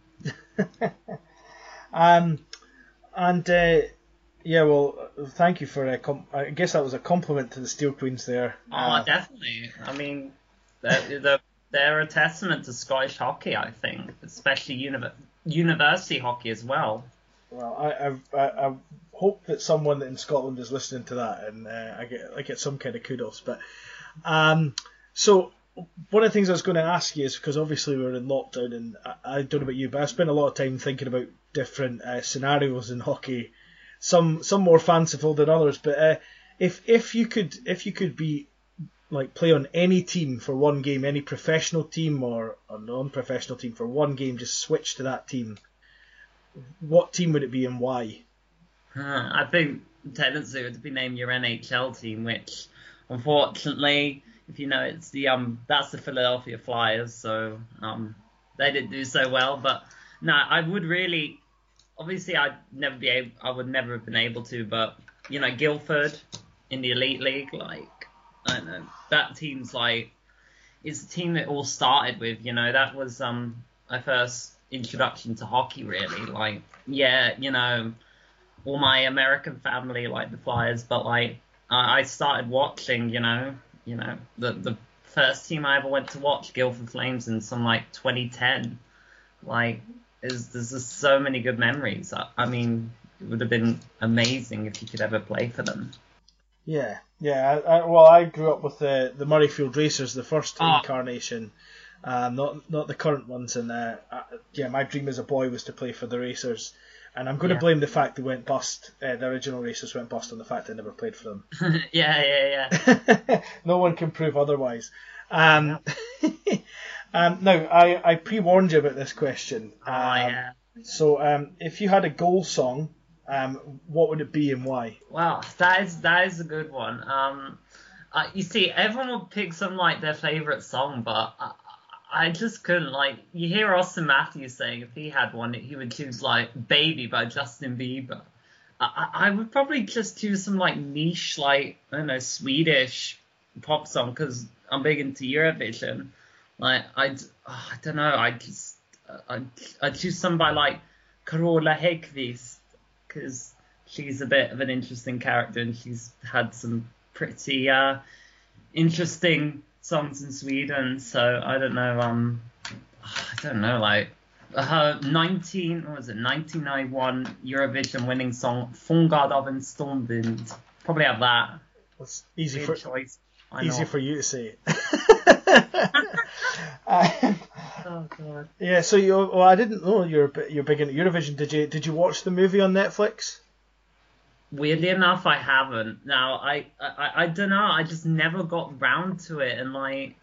(laughs) Um, and uh, yeah, well, thank you for a com- I guess that was a compliment to the Steel Queens there. Oh, Uh, definitely. I mean, they're, they're, they're a testament to Scottish hockey, I think, especially univer- university hockey as well. well, I, I, I, I hope that someone in Scotland is listening to that and uh, I get I get some kind of kudos. But um, so one of the things I was going to ask you is because obviously we're in lockdown and I, I don't know about you, but I spent a lot of time thinking about different uh, scenarios in hockey. Some some more fanciful than others, but uh, if if you could if you could be like play on any team for one game, any professional team or a non-professional team for one game, just switch to that team. What team would it be and why? I think tendency would be name your NHL team, which unfortunately, if you know, it's the um that's the Philadelphia Flyers, so um they didn't do so well. But no, I would really, obviously, I'd never be able, I would never have been able to, but you know, Guildford in the Elite League, like I don't know, that team's like it's the team that all started with. You know, that was um my first introduction to hockey, really. Like, yeah, you know all my American family like the Flyers, but like I started watching, you know, you know the the first team I ever went to watch, Guildford Flames, in some like 2010. Like, is there's just so many good memories. I, I mean, it would have been amazing if you could ever play for them. Yeah, yeah. I, I, well, I grew up with the the Murrayfield Racers, the first Ah. incarnation, um, not not the current ones. And uh, uh, yeah, my dream as a boy was to play for the Racers, and I'm going to blame the fact they went bust. Uh, the original Racers went bust on the fact I never played for them. (laughs) yeah, yeah, yeah. (laughs) no one can prove otherwise. Um, (laughs) um, now, I, I pre-warned you about this question. Oh, Um, yeah. So, um, if you had a goal song, um, what would it be and why? Well, that is that is a good one. Um, uh, you see, everyone will pick some like their favorite song, but I, I just couldn't. Like, you hear Auston Matthews saying if he had one, he would choose like "Baby" by Justin Bieber. I, I would probably just choose some like niche, like I don't know, Swedish pop song because I'm big into Eurovision. Like, I I don't know, I just I I choose some by like Carola Häggkvist because she's a bit of an interesting character and she's had some pretty uh, interesting songs in Sweden. So I don't know. Um, I don't know. Like her 19, what was it? 1991 Eurovision winning song "Fångad av en stormvind." Probably have that. It's easy Weird for choice. I easy for you to say. (laughs) Um, Oh god. yeah, so you. Well, I didn't know you're you're big into Eurovision. Did you did you watch the movie on Netflix? Weirdly enough, I haven't. Now, I, I, I don't know. I just never got round to it, and like,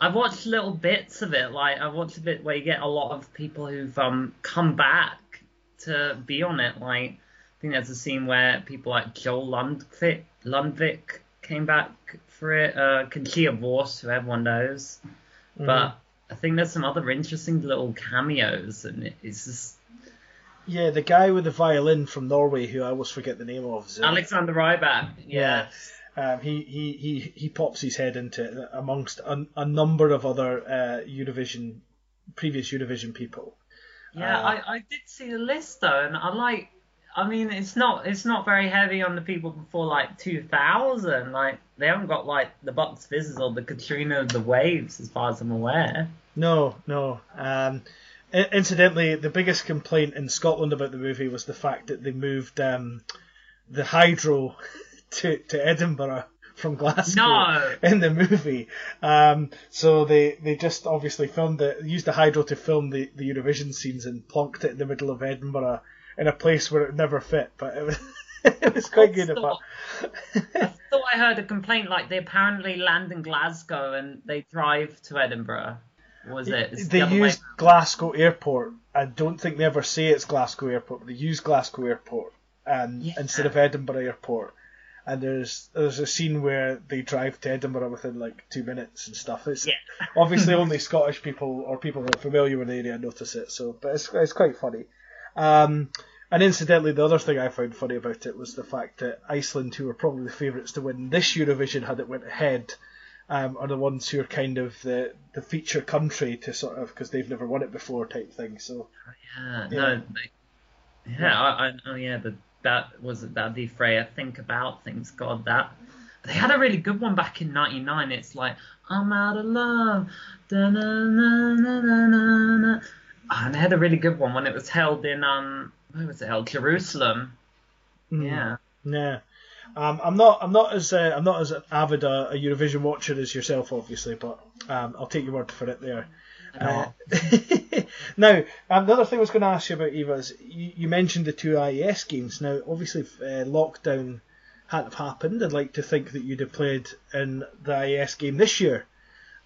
I've watched little bits of it. Like, I've watched a bit where you get a lot of people who've um come back to be on it. Like, I think there's a scene where people like Joel Lundvik, Lundvik came back for it. Uh, Conchita Wurst, who everyone knows. But I think there's some other interesting little cameos, and it- it's just Yeah, the guy with the violin from Norway, who I always forget the name of. Alexander Rybak. Yeah. Um, he, he, he, he pops his head into it amongst a, a number of other uh, Eurovision, previous Eurovision people. Yeah, Uh, I, I did see the list though, and I like. I mean, it's not it's not very heavy on the people before like 2000. Like they haven't got like the Bucks Fizzes or the Katrina and the Waves, as far as I'm aware. No, no. Um, incidentally, the biggest complaint in Scotland about the movie was the fact that they moved um, the hydro (laughs) to, to Edinburgh from Glasgow No. in the movie. Um, so they, they just obviously filmed it, used the hydro to film the, the Eurovision scenes and plonked it in the middle of Edinburgh in a place where it never fit. But it was, (laughs) it was quite good. Stop. I thought I heard a complaint like they apparently land in Glasgow and they drive to Edinburgh. Was it? It's they the other way use Glasgow Airport. I don't think they ever say it's Glasgow Airport, but they use Glasgow Airport um, Yeah. instead of Edinburgh Airport. And there's there's a scene where they drive to Edinburgh within like two minutes and stuff. It's Yeah. (laughs) obviously only Scottish people or people who are familiar with the area notice it. So, but it's it's quite funny. Um, and incidentally, the other thing I found funny about it was the fact that Iceland, who were probably the favourites to win this Eurovision had it went ahead, um, are the ones who are kind of the, the feature country to sort of because they've never won it before type thing. So Yeah, Yeah. no, they, yeah, I, I, oh yeah, the, that was that the Freyr think about things. God, that they had a really good one back in '99. It's like I'm out of love, da-na-na-na-na-na-na. Ah, and they had a really good one when it was held in um, where was it held? Jerusalem. mm, Yeah. yeah. Um, I'm not. I'm not as. Uh, I'm not as avid a, a Eurovision watcher as yourself, obviously, but um, I'll take your word for it there. Uh, (laughs) now, um, the other thing I was going to ask you about Eva is you, you mentioned the two IES games. Now, obviously, if uh, lockdown hadn't have happened, I'd like to think that you'd have played in the IES game this year.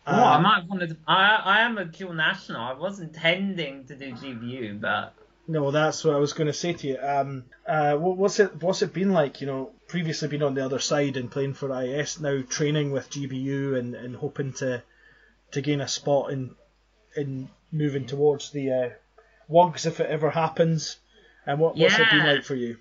Oh, I Um, might have wanted. To, I I am a dual national. I was intending to do GBU, but No, that's what I was going to say to you. Um, uh, what, what's it what's it been like? You know, previously been on the other side and playing for IS, now training with GBU and, and hoping to to gain a spot in in moving towards the uh, WUGs if it ever happens. And what what's it been like for you?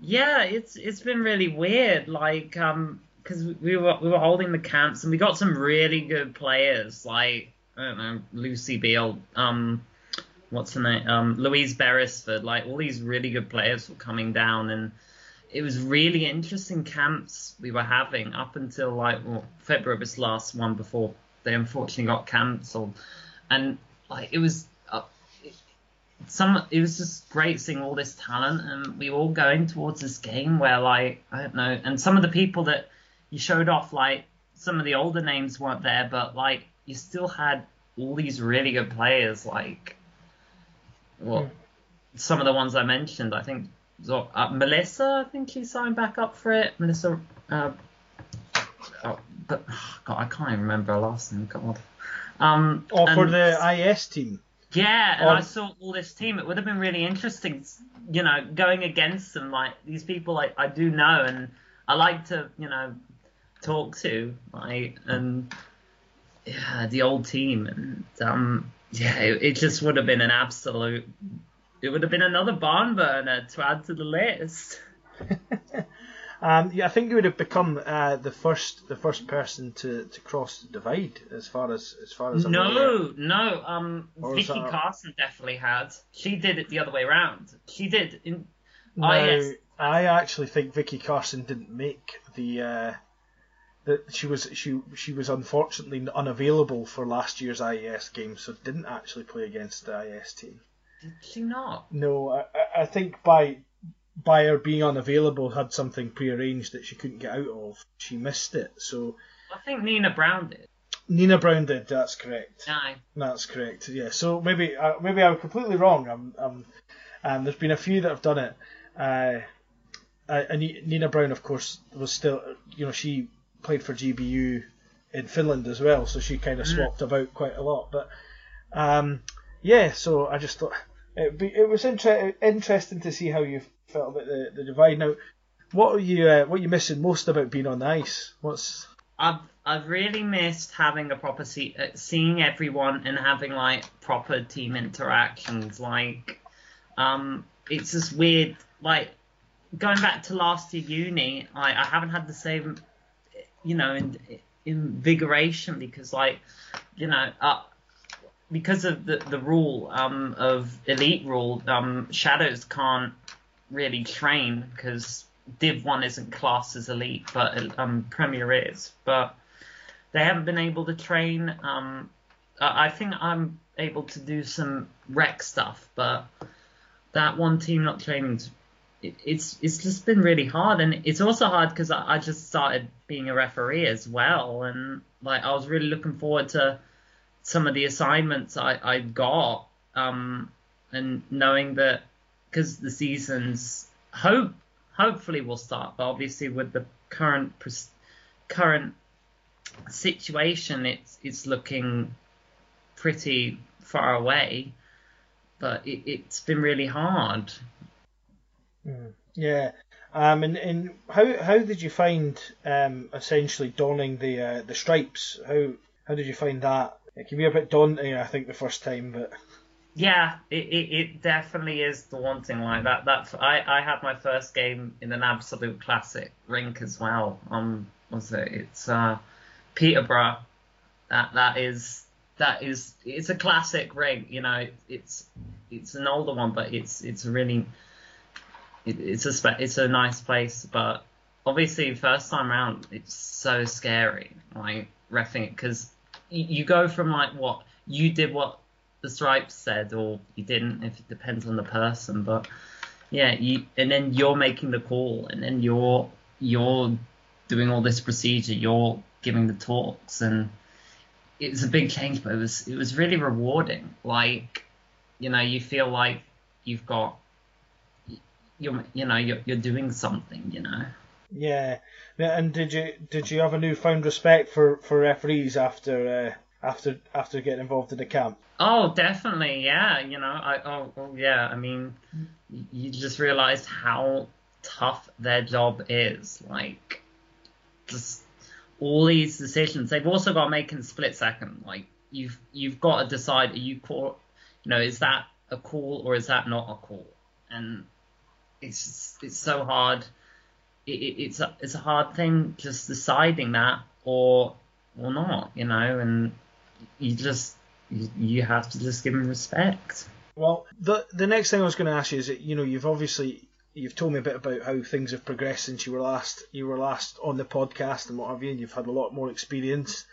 Yeah, it's it's been really weird. Like, um, because we were we were holding the camps and we got some really good players. Like, I don't know, Lucy Beale, um, what's her name, um, Louise Beresford. Like, all these really good players were coming down, and it was really interesting camps we were having up until like well, February was last one before they unfortunately got cancelled, and like it was. Uh, some it was just great seeing all this talent and we were all going towards this game where like I don't know and some of the people that you showed off like some of the older names weren't there but like you still had all these really good players like well some of the ones I mentioned I think so, uh, Melissa I think she signed back up for it Melissa uh, oh, but (sighs) God I can't even remember her last name God um Or Oh, for the IS team. yeah, and Or- I saw all this team. It would have been really interesting, you know, going against them. Like these people, like I do know, and I like to, you know, talk to, like, and yeah, the old team, and um, yeah, it, it just would have been an absolute. It would have been another barn burner to add to the list. (laughs) Um, yeah, I think you would have become uh, the first the first person to, to cross the divide as far as as far as I'm aware. No, no. Um, Or Vicky that- Carson definitely had. She did it the other way around. She did in. No, Oh, yes. I actually think Vicky Carson didn't make the. Uh, that she was she she was unfortunately unavailable for last year's IES game, so didn't actually play against the IES team. Did she not? No, I, I- think by by her being unavailable had something prearranged that she couldn't get out of. She missed it. So I think Nina Brown did. Nina Brown did. That's correct. Aye. That's correct. Yeah. So maybe uh, maybe I'm completely wrong. I'm, I'm, um, there's been a few that have done it. Uh, uh, and Nina Brown, of course, was still. You know, she played for GBU in Finland as well, so she kind of swapped about quite a lot. But um, yeah, so I just thought it be, it was inter- interesting to see how you felt about the, the divide. Now, what are you uh, what are you missing most about being on the ice? What's I've I've really missed having a proper see, uh, seeing everyone and having like proper team interactions. Like, um, it's just weird. Like going back to last year uni, I I haven't had the same, you know, in, invigoration because like, you know, uh, because of the the rule um of elite rule, um shadows can't really train because Div One isn't classed as elite, but um, Premier is. But they haven't been able to train. Um, I think I'm able to do some rec stuff, but that one team not training, it, it's it's just been really hard, and it's also hard because I, I just started being a referee as well, and like I was really looking forward to some of the assignments I I got, um, and knowing that because the seasons hope hopefully will start, but obviously with the current current situation, it's it's looking pretty far away. But it, it's been really hard. Yeah. Um, and, and how how did you find um, essentially donning the uh, the stripes? How how did you find that? It can be a bit daunting, I think, the first time, but Yeah, it, it, it definitely is daunting like that. That I, I had my first game in an absolute classic rink as well. Um, was it? It's uh, Peterborough. That that is that is it's a classic rink. You know, it's it's an older one, but it's it's really it, it's a spe- it's a nice place. But obviously, first time round, it's so scary. Like refing it because you, you go from like what you did what the stripes said or you didn't if it depends on the person but yeah you and then you're making the call and then you're you're doing all this procedure you're giving the talks and it's a big change but it was it was really rewarding like you know you feel like you've got you're you know you're, you're doing something you know yeah. And did you did you have a newfound respect for, for referees after uh, after after getting involved in the camp? Oh, definitely, yeah. You know, I oh, oh yeah. I mean, you just realized how tough their job is. Like, just all these decisions. They've also got to make in split second. Like, you've you've got to decide: are you call, you know, is that a call or is that not a call? And it's it's so hard. It, it, it's a it's a hard thing just deciding that or or not. You know, and you just you, have to just give them respect. Well, the the next thing I was going to ask you is that you know you've obviously you've told me a bit about how things have progressed since you were last you were last on the podcast and what have you, and you've had a lot more experience.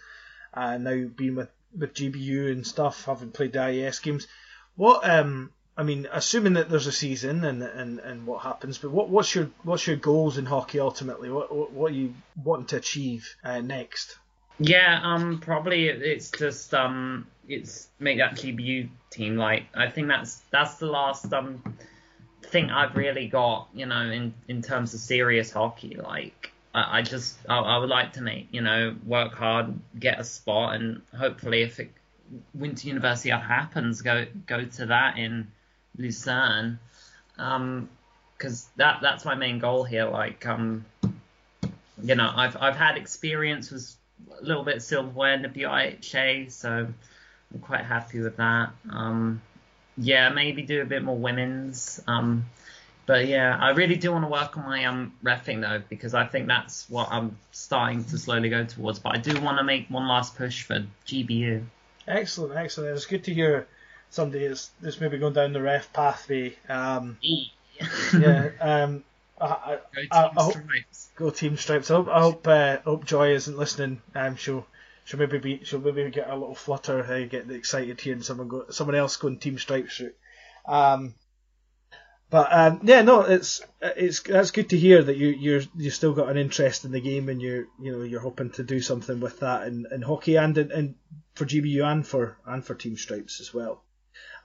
and now being with with GBU and stuff, having played the IES games. What um I mean, assuming that there's a season and, and, and what happens, but what, what's your what's your goals in hockey ultimately? What what, what are you wanting to achieve uh, next? Yeah, um, probably it's just um, it's make that GBU team. Like, I think that's that's the last um thing I've really got, you know, in in terms of serious hockey. Like, I, I just I, I would like to make you know work hard, get a spot, and hopefully if it Winter Universiade happens, go go to that in Lucerne. Um, because that that's my main goal here. Like, um, you know, I've I've had experience with a little bit of silverware in the BIHA, so I'm quite happy with that. Um, yeah, maybe do a bit more women's. Um, but yeah, I really do want to work on my um refing though, because I think that's what I'm starting to slowly go towards. But I do want to make one last push for GBU. Excellent, excellent. It's good to hear somebody that's, that's maybe going down the ref pathway. Um, yeah, um, I, I, Go I- Team I hope- Stripes. go Team Stripes. I hope I hope, uh, hope Joy isn't listening. Um, she'll she'll maybe be she'll maybe get a little flutter, uh, get excited hearing someone go someone else going Team Stripes route. Um, but um, yeah, no, it's it's that's good to hear that you you're you still got an interest in the game and you're you know you're hoping to do something with that in, in hockey and in, in for GBU and for and for Team Stripes as well.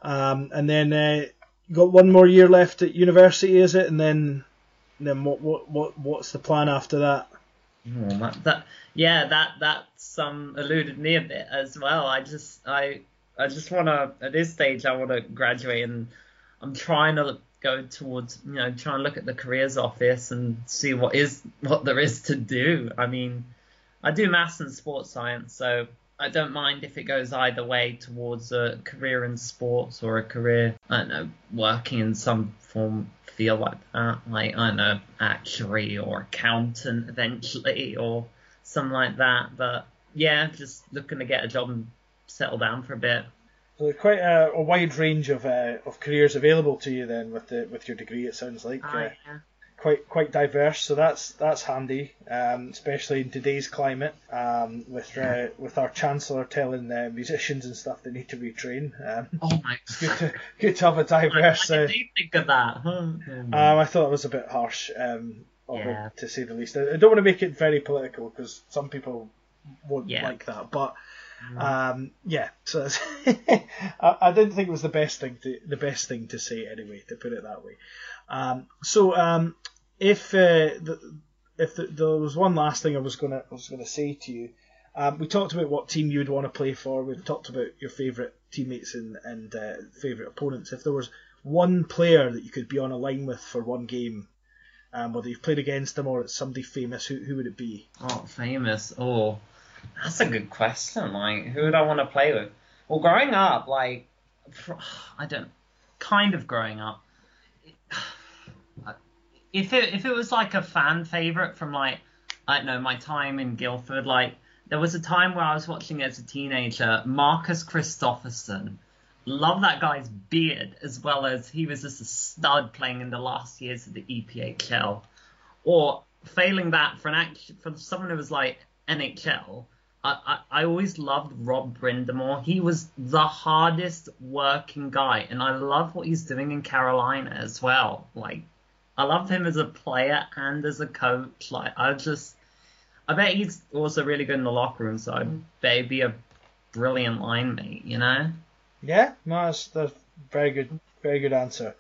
Um, and then uh, got one more year left at university, is it? And then then what what what what's the plan after that? Oh, that, that yeah, that um eluded me a bit as well. I just I I just want to at this stage I want to graduate and I'm trying to go towards you know trying to look at the careers office and see what is what there is to do. I mean, I do maths and sports science, so I don't mind if it goes either way towards a career in sports or a career I don't know working in some form feel like that, like I don't know actuary or accountant eventually or something like that. But yeah, just looking to get a job and settle down for a bit. So there's quite a, a wide range of uh, of careers available to you then with the with your degree. It sounds like Ah, uh, yeah. Quite quite diverse. So that's that's handy, um, especially in today's climate. Um, with uh, with our chancellor telling uh, musicians and stuff they need to retrain. Um, Oh my it's good to good to have a diverse. What Uh, did you think of that? Huh? um, I thought it was a bit harsh, um, Yeah. to say the least. I I don't want to make it very political because some people won't Yeah. like that, but um, yeah. So (laughs) I, I didn't think it was the best thing to the best thing to say anyway, to put it that way. Um, so um, if uh, the, if the, there was one last thing I was gonna I was gonna say to you, um, we talked about what team you'd want to play for. We've talked about your favourite teammates and and uh, favourite opponents. If there was one player that you could be on a line with for one game, um, whether you've played against them or it's somebody famous, who who would it be? Oh, famous. Oh, that's a good question. Like, who would I want to play with? Well, growing up, like, (sighs) I don't, kind of growing up. If it if it was like a fan favorite from like I don't know my time in Guildford, like there was a time where I was watching as a teenager Marcus Kristoffersson. Love that guy's beard as well as he was just a stud playing in the last years of the EPIHL or failing that for an act for someone who was like NHL, I, I, I always loved Rod Brind'Amour. He was the hardest working guy, and I love what he's doing in Carolina as well. Like, I love him as a player and as a coach. Like, I just, I bet he's also really good in the locker room. So I bet he'd be a brilliant line mate. You know? Yeah, no, that's, that's very good, very good answer.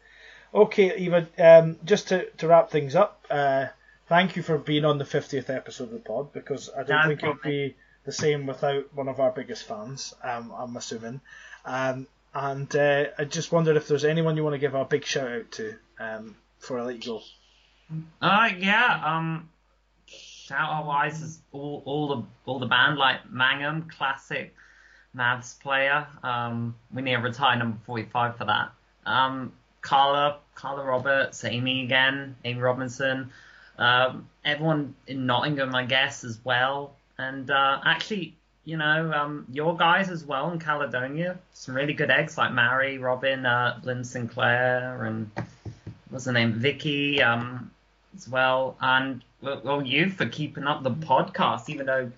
Okay, Eva, um, just to, to wrap things up, uh, thank you for being on the 50th episode of the pod because I don't No think it would be the same without one of our biggest fans, um, I'm assuming. Um, and uh, I just wondered if there's anyone you want to give a big shout out to um, before I let you go. Uh, yeah. Um, shout out wise is all, all the all the band like Mangum, classic Mavs player. Um, we need to retire number forty five for that. Um, Carla, Carla Roberts, Amy again, Amy Robinson. Um, everyone in Nottingham, I guess, as well. And uh, actually, you know, um, your guys as well in Caledonia. Some really good eggs like Mary, Robin, uh, Lynn Sinclair, and what's her name, Vicky, um, as well. And well, you for keeping up the podcast, even though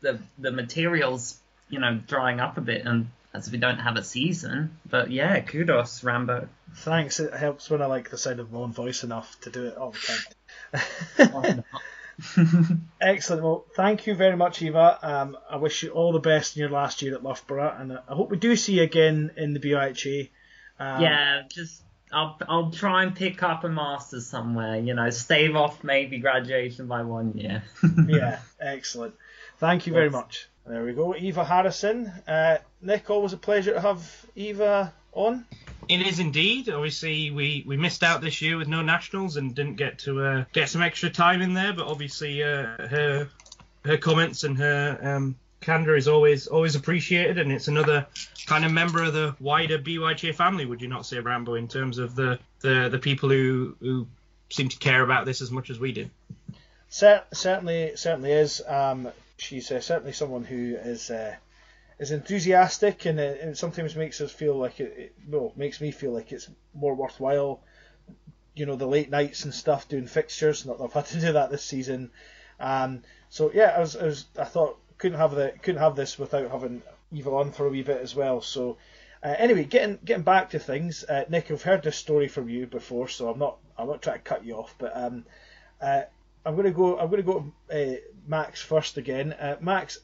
the the material's you know, drying up a bit, and as we don't have a season. But yeah, kudos, Rambo. Thanks. It helps when I like the sound of my own voice enough to do it all the time. (laughs) Excellent. Well, thank you very much, Eva. Um, I wish you all the best in your last year at Loughborough, and I hope we do see you again in the BIHA. Um, yeah, just I'll I'll try and pick up a master's somewhere. You know, stave off maybe graduation by one year. (laughs) yeah, (laughs) excellent. Thank you very much. There we go, Eva Harrison. Uh, Nick, always a pleasure to have Eva on. It is indeed. Obviously, we, we missed out this year with no nationals and didn't get to uh, get some extra time in there. But obviously, uh, her her comments and her um, candor is always always appreciated, and it's another kind of member of the wider BYJ family. Would you not say, Rambo, in terms of the the, the people who who seem to care about this as much as we do? certainly, certainly is. Um, she's uh, certainly someone who is uh, is enthusiastic, and it, it, sometimes makes us feel like it, it. Well, makes me feel like it's more worthwhile. You know, the late nights and stuff, doing fixtures. Not that I've had to do that this season. Um, so yeah, I was, I was, I thought couldn't have the couldn't have this without having Eva on for a wee bit as well. So. Uh, anyway, getting getting back to things, uh, Nick, I've heard this story from you before, so I'm not I'm not trying to cut you off, but um, uh, I'm to go. I'm to go to uh, Max first again. Uh, Max,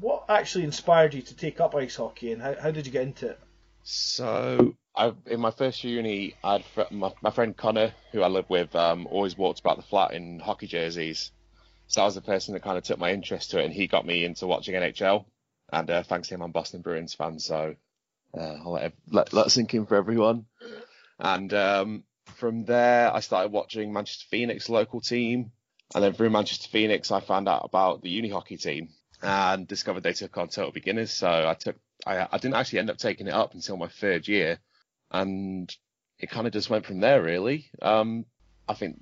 what actually inspired you to take up ice hockey, and how, how did you get into it? So, I, in my first year uni, I had my, my friend Connor, who I lived with, um, always walked about the flat in hockey jerseys. So I was the person that kind of took my interest to it, and he got me into watching NHL. And uh, thanks to him, I'm Boston Bruins fan, so uh, I'll let, let, let sink in for everyone. And um, from there, I started watching Manchester Phoenix local team, and then through Manchester Phoenix, I found out about the uni hockey team and discovered they took on total beginners. So I took, I, I didn't actually end up taking it up until my third year, and it kind of just went from there. Really, um, I think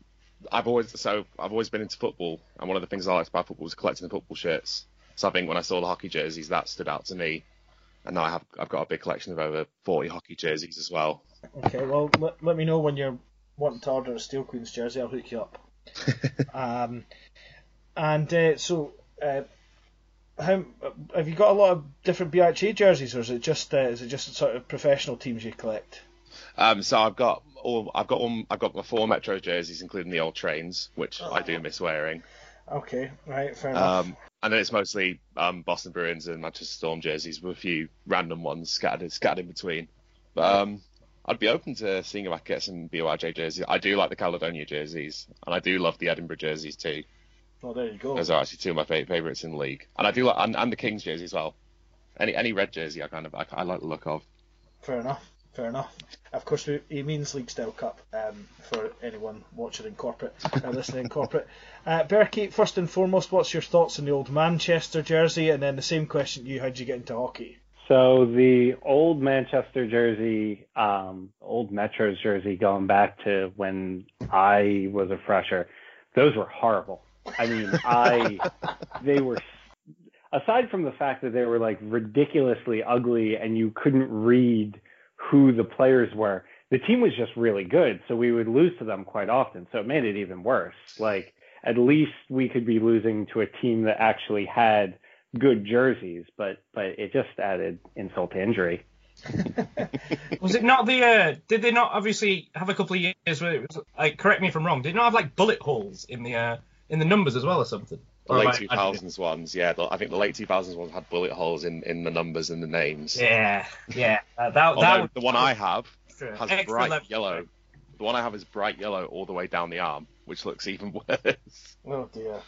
I've always so I've always been into football, and one of the things I liked about football was collecting the football shirts. So I think when I saw the hockey jerseys, that stood out to me, and now I have I've got a big collection of over 40 hockey jerseys as well. Okay, well let, let me know when you're wanting to order a Steel Queens jersey. I'll hook you up. (laughs) um, and uh, so, uh, how have you got a lot of different BHA jerseys, or is it just uh, is it just sort of professional teams you collect? Um, so I've got all I've got one I've got my four Metro jerseys, including the old trains, which oh. I do miss wearing. Okay, right, fair enough. Um, and then it's mostly um, Boston Bruins and Manchester Storm jerseys with a few random ones scattered scattered in between. But um, I'd be open to seeing if I could get some BYJ jerseys. I do like the Caledonia jerseys, and I do love the Edinburgh jerseys too. Oh, there you go. Those are actually two of my favourites in the league, and I do like and, and, the Kings jersey as well. Any any red jersey, I kind of I, I like the look of. Fair enough. Fair enough. Of course, he means League Style Cup um, for anyone watching in corporate or listening in corporate. (laughs) Uh, Berkey, first and foremost, what's your thoughts on the old Manchester jersey? And then the same question to you: How did you get into hockey? So the old Manchester jersey, um, old Metro's jersey, going back to when I was a fresher, those were horrible. I mean, I (laughs) they were aside from the fact that they were like ridiculously ugly and you couldn't read who the players were. The team was just really good, so we would lose to them quite often. So it made it even worse. Like at least we could be losing to a team that actually had good jerseys, but but it just added insult to injury. (laughs) was it not the? Uh, did they not obviously have a couple of years where it was like? Correct me if I'm wrong. Did not have like bullet holes in the uh, in the numbers as well or something? The late two thousands ones, yeah. The, I think the late two thousands ones had bullet holes in, in the numbers and the names. Yeah, yeah. Uh, that, that was, the one I have has Extra bright left. yellow. The one I have is bright yellow all the way down the arm, which looks even (laughs) worse. Oh dear.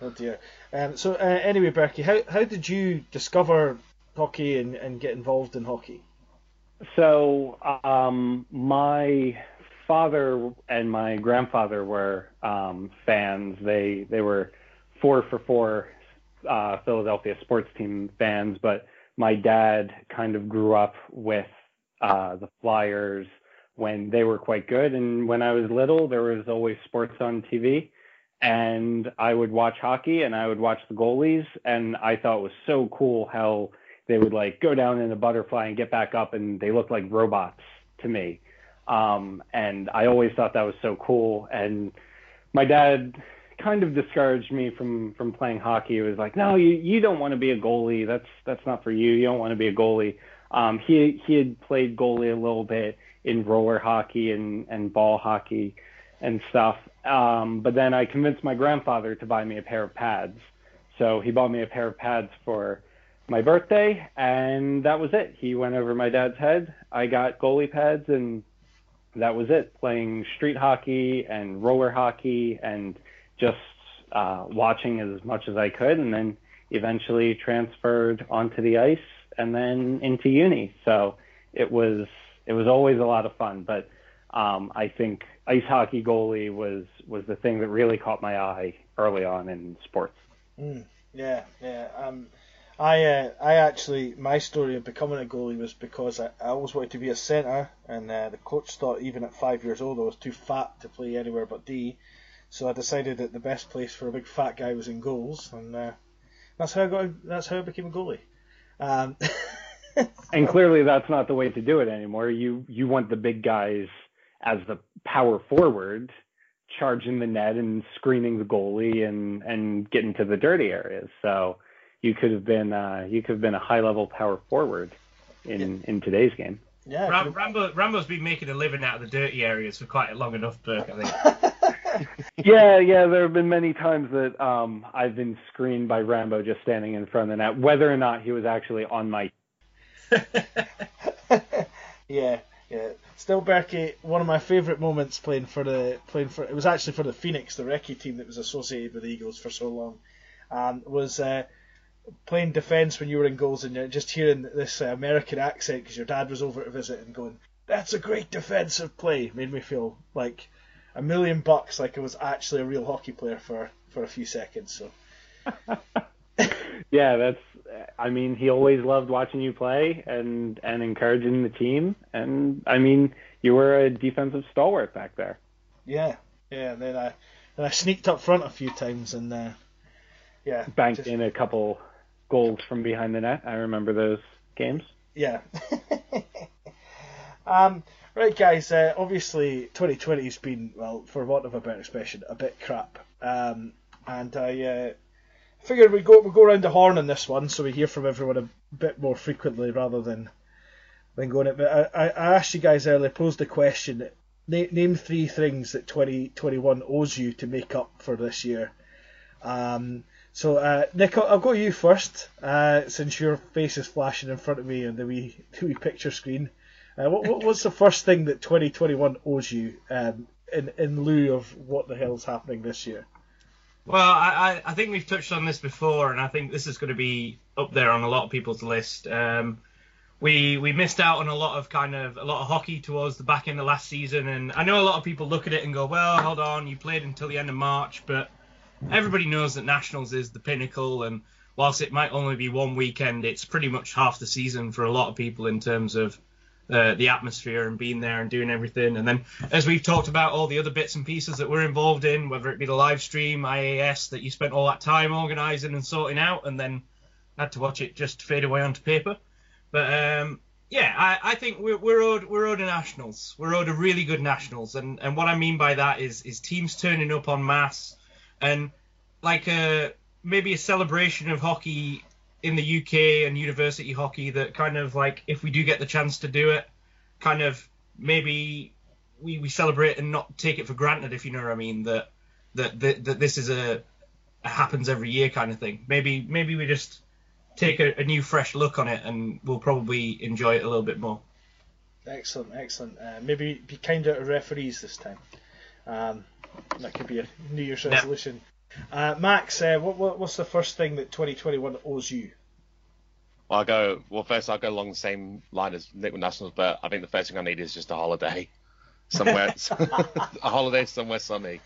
Oh dear. Um, so uh, anyway, Berkey, how how did you discover hockey and, and get involved in hockey? So um, my father and my grandfather were um, fans. They they were four for four uh, Philadelphia sports team fans, but my dad kind of grew up with uh, the Flyers when they were quite good, and when I was little, there was always sports on TV and I would watch hockey and I would watch the goalies and I thought it was so cool how they would like go down in a butterfly and get back up and they looked like robots to me. Um, and I always thought that was so cool. And my dad kind of discouraged me from from playing hockey. It was like, no, you you don't want to be a goalie. That's that's not for you. You don't want to be a goalie. Um, he he had played goalie a little bit in roller hockey and and ball hockey and stuff. Um, but then I convinced my grandfather to buy me a pair of pads. So he bought me a pair of pads for my birthday, and that was it. He went over my dad's head. I got goalie pads, and that was it. Playing street hockey and roller hockey, and just uh, watching as much as I could, and then eventually transferred onto the ice, and then into uni. So it was it was always a lot of fun. But um, I think ice hockey goalie was was the thing that really caught my eye early on in sports. Mm, yeah, yeah. Um, I uh, I actually my story of becoming a goalie was because I, I always wanted to be a centre, and uh, the coach thought even at five years old I was too fat to play anywhere but D, so I decided that the best place for a big fat guy was in goals, and uh, that's how I got. That's how I became a goalie. Um, (laughs) and clearly, that's not the way to do it anymore. You you want the big guys as the power forward, charging the net and screening the goalie and and getting to the dirty areas. So you could have been uh, you could have been a high level power forward in in today's game. Yeah, Ram- Rambo Rambo's been making a living out of the dirty areas for quite a long enough, Burke. I think. (laughs) yeah, yeah. There have been many times that um, I've been screened by Rambo just standing in front of the net, whether or not he was actually on my. (laughs) yeah, yeah. Still, Berkey, one of my favourite moments playing for the playing for it was actually for the Phoenix, the recce team that was associated with the Eagles for so long, um, was uh, playing defence when you were in goals and you're just hearing this uh, American accent because your dad was over to visit and going, "That's a great defensive play," made me feel like a million bucks, like I was actually a real hockey player for for a few seconds. So. (laughs) yeah, that's. I mean, he always loved watching you play and and encouraging the team. And I mean, you were a defensive stalwart back there. Yeah, yeah. And then I then I sneaked up front a few times and uh, yeah, banked just... in a couple goals from behind the net. I remember those games. Yeah. (laughs) um, right, guys. Uh, obviously, 2020 has been well, for want of a better expression, a bit crap. Um, and I. Uh, figured we go we go around the horn on this one, so we hear from everyone a bit more frequently rather than than going it. But I, I asked you guys earlier, posed the question: name, name three things that 2021 owes you to make up for this year. Um, so uh, Nick, I'll, I'll go you first, uh, since your face is flashing in front of me on the wee, (laughs) the wee picture screen. Uh, what, what, what's the first thing that 2021 owes you um, in in lieu of what the hell's happening this year? Well, I, I think we've touched on this before, and I think this is going to be up there on a lot of people's list. Um, we we missed out on a lot of kind of a lot of hockey towards the back end of last season, and I know a lot of people look at it and go, well, hold on, you played until the end of March, but everybody knows that nationals is the pinnacle, and whilst it might only be one weekend, it's pretty much half the season for a lot of people in terms of uh, the atmosphere and being there and doing everything. And then, as we've talked about, all the other bits and pieces that we're involved in, whether it be the live stream, IAS, that you spent all that time organising and sorting out, and then had to watch it just fade away onto paper. But um, yeah, I, I think we're, we're owed we're owed a nationals. We're owed a really good nationals, and and what I mean by that is is teams turning up en masse, and like a maybe a celebration of hockey in the UK and university hockey that kind of like if we do get the chance to do it, kind of maybe we, we celebrate and not take it for granted if you know what I mean that that that, that this is a, a happens every year kind of thing. Maybe maybe we just take a, a, new fresh look on it and we'll probably enjoy it a little bit more. Excellent, excellent. Uh, maybe be kinder to referees this time. Um, that could be a New Year's resolution. Uh, Max, uh, what, what, what's the first thing that 2021 owes you? Well, I'll go. Well, first I'll go along the same line as Nick with Nationals, but I think the first thing I need is just a holiday (laughs) somewhere, (laughs) a holiday somewhere sunny.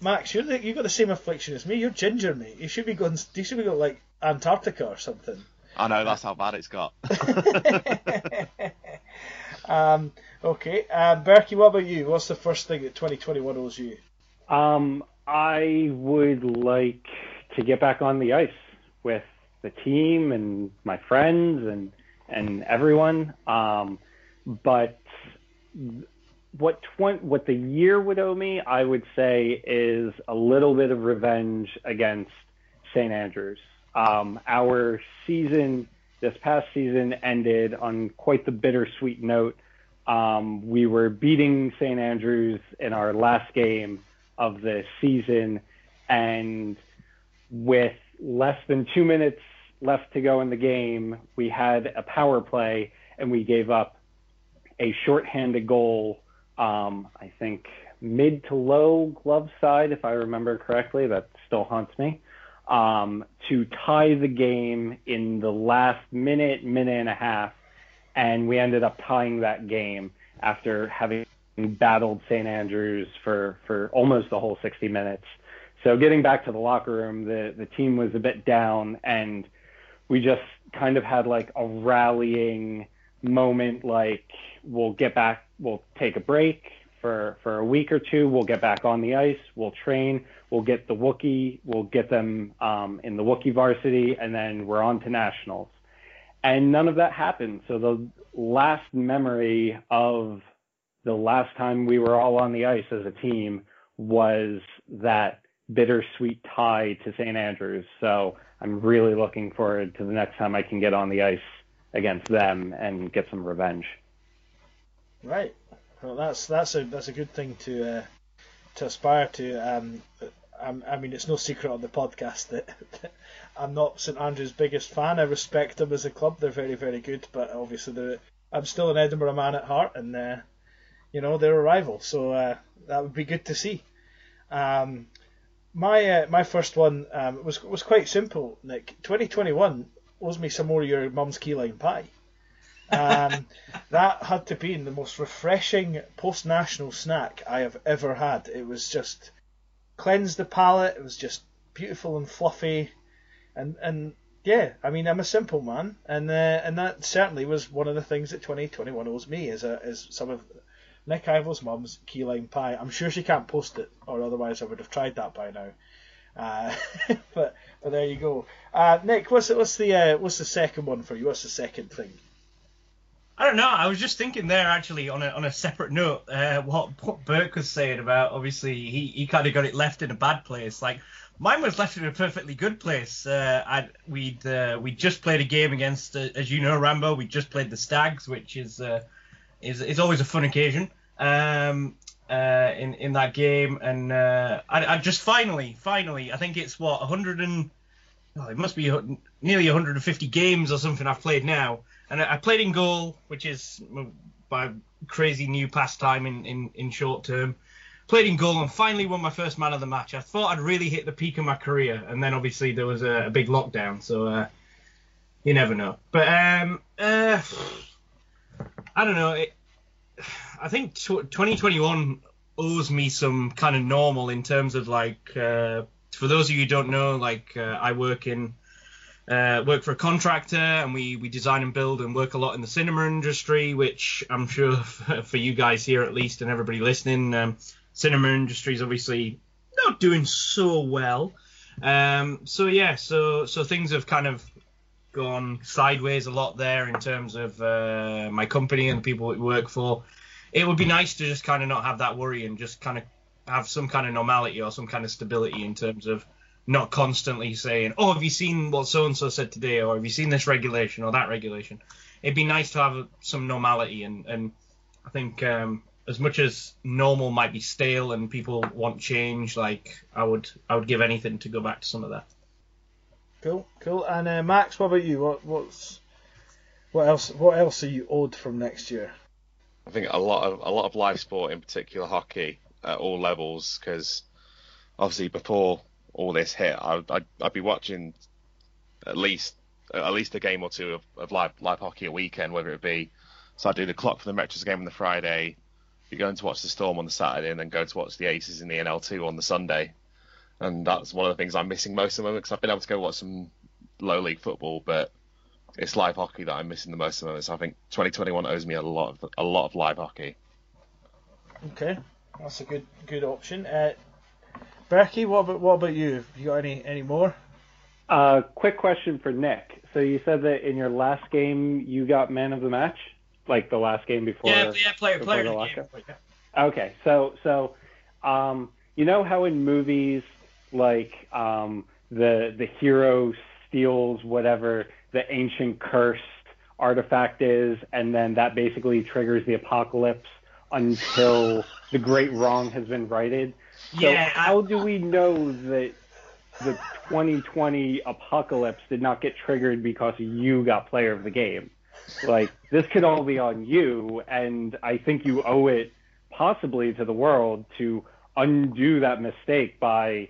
Max, you're the, you got the same affliction as me. You're ginger, mate. You should be going. You should be going like Antarctica or something. I know that's how bad it's got. (laughs) um, okay, um, Berkey, what about you? What's the first thing that 2021 owes you? Um, I would like to get back on the ice with the team and my friends and and everyone. Um, but what twen- what the year would owe me, I would say, is a little bit of revenge against St. Andrews. Um, our season this past season ended on quite the bittersweet note. Um, we were beating St. Andrews in our last game of the season, and with less than two minutes left to go in the game, we had a power play and we gave up a shorthanded goal. Um, I think mid to low glove side, if I remember correctly. That still haunts me. Um, to tie the game in the last minute, minute and a half, and we ended up tying that game after having battled St. Andrews for for almost the whole 60 minutes. So getting back to the locker room, the the team was a bit down, and we just kind of had like a rallying moment. Like we'll get back, we'll take a break for for a week or two. We'll get back on the ice. We'll train. We'll get the Wookie. We'll get them um, in the Wookie varsity, and then we're on to nationals. And none of that happened. So the last memory of the last time we were all on the ice as a team was that bittersweet tie to St. Andrews. So I'm really looking forward to the next time I can get on the ice against them and get some revenge. Right. Well, that's that's a that's a good thing to uh, to aspire to. Um, I mean, it's no secret on the podcast that, that I'm not St Andrews' biggest fan. I respect them as a club; they're very, very good. But obviously, I'm still an Edinburgh man at heart, and uh, you know their arrival. so uh, that would be good to see. Um, my uh, my first one um, was was quite simple, Nick. 2021 owes me some more of your mum's key lime pie. Um, (laughs) that had to be the most refreshing post national snack I have ever had. It was just cleansed the palate. It was just beautiful and fluffy, and and yeah, I mean I'm a simple man, and uh, and that certainly was one of the things that 2021 owes me is a is some of Nick Ivo's mum's key lime pie. I'm sure she can't post it, or otherwise I would have tried that by now. Uh, (laughs) but but there you go. Uh, Nick, what's the, what's the uh, what's the second one for you? What's the second thing? I don't know. I was just thinking there actually on a on a separate note, uh, what what Burke was saying about obviously he, he kind of got it left in a bad place. Like mine was left in a perfectly good place. Uh, I'd, we'd uh, we just played a game against, as you know, Rambo. We just played the Stags, which is is is always a fun occasion. Um, uh, in in that game, and uh, I, I just finally, finally, I think it's what 100 and oh, it must be nearly 150 games or something I've played now, and I, played in goal, which is by crazy new pastime in, in, in short term. Played in goal and finally won my first man of the match. I thought I'd really hit the peak of my career, and then obviously there was a, a big lockdown, so uh, you never know. But um, uh, I don't know. It, I think 2021 owes me some kind of normal in terms of like uh, for those of you who don't know, like uh, I work in uh, work for a contractor and we we design and build and work a lot in the cinema industry, which I'm sure (laughs) for you guys here at least and everybody listening, um, cinema industry is obviously not doing so well. Um, so yeah, so so things have kind of gone sideways a lot there in terms of uh, my company and the people we work for. It would be nice to just kind of not have that worry and just kind of have some kind of normality or some kind of stability in terms of not constantly saying, "Oh, have you seen what so and so said today?" or "Have you seen this regulation or that regulation?" It'd be nice to have some normality, and and I think um, as much as normal might be stale and people want change, like I would I would give anything to go back to some of that. Cool, cool. And uh, Max, what about you? What what's what else? What else are you owed from next year? I think a lot of a lot of live sport, in particular hockey, at all levels, because obviously before all this hit, I, I'd, I'd be watching at least at least a game or two of, of live live hockey a weekend, whether it be so I do the clock for the Metros game on the Friday, be going to watch the Storm on the Saturday, and then go to watch the Aces in the NL2 on the Sunday. And that's one of the things I'm missing most of the moment because I've been able to go watch some low league football, but it's live hockey that I'm missing the most of the moment. So I think 2021 owes me a lot of a lot of live hockey. Okay, that's a good good option. Uh, Berkey, what about what about you? Have you got any any more? Uh, quick question for Nick. So you said that in your last game you got man of the match, like the last game before. Yeah, yeah, player, player the of the lockout? game. Okay, so so um, you know how in movies like um, the the hero steals whatever the ancient cursed artifact is, and then that basically triggers the apocalypse until the great wrong has been righted. So Yeah, I- how do we know that the 2020 apocalypse did not get triggered because you got player of the game? Like this could all be on you, and I think you owe it possibly to the world to undo that mistake by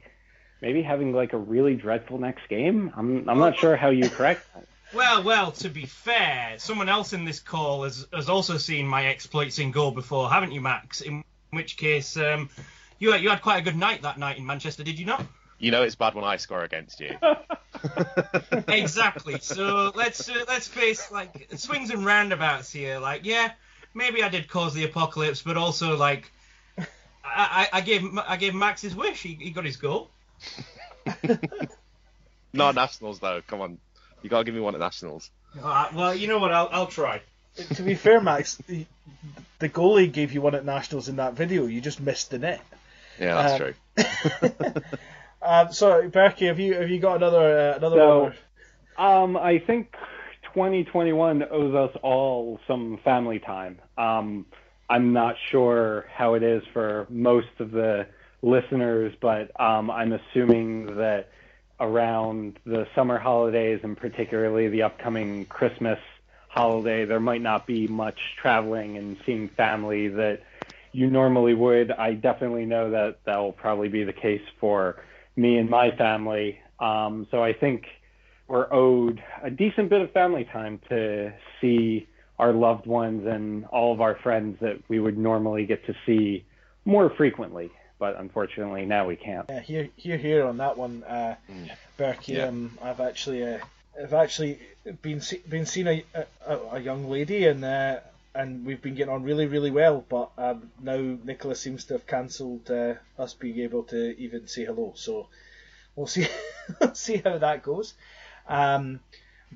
maybe having like a really dreadful next game. I'm I'm not sure how you correct that. Well, well, to be fair, someone else in this call has, has also seen my exploits in goal before, haven't you, Max? In which case, um, you, you had quite a good night that night in Manchester, did you not? You know it's bad when I score against you. (laughs) exactly. So let's uh, let's face like swings and roundabouts here. Like, yeah, maybe I did cause the apocalypse, but also like, I, I, I gave I gave Max his wish. He, he got his goal. (laughs) Not nationals though. Come on, you gotta give me one at nationals. Uh, well, you know what? I'll I'll try. to be fair, Max, the, the goalie gave you one at nationals in that video. You just missed the net. Yeah, that's Um, true. (laughs) Um, so, Berkey, have you have you got another uh, another So- one? Um, I think 2021 owes us all some family time. Um, I'm not sure how it is for most of the listeners, but um, I'm assuming that around the summer holidays and particularly the upcoming Christmas holiday, there might not be much traveling and seeing family that you normally would. I definitely know that that will probably be the case for me and my family. Um, so I think we're owed a decent bit of family time to see our loved ones and all of our friends that we would normally get to see more frequently. But unfortunately, now we can't. Yeah, here, here, here on that one, uh, Berkey. Yeah. Um, I've actually, uh, I've actually been se- been seeing a, a, a young lady, and uh, and we've been getting on really, really well. But um, now Nicola seems to have cancelled uh, us being able to even say hello. So we'll see, (laughs) see how that goes. Um,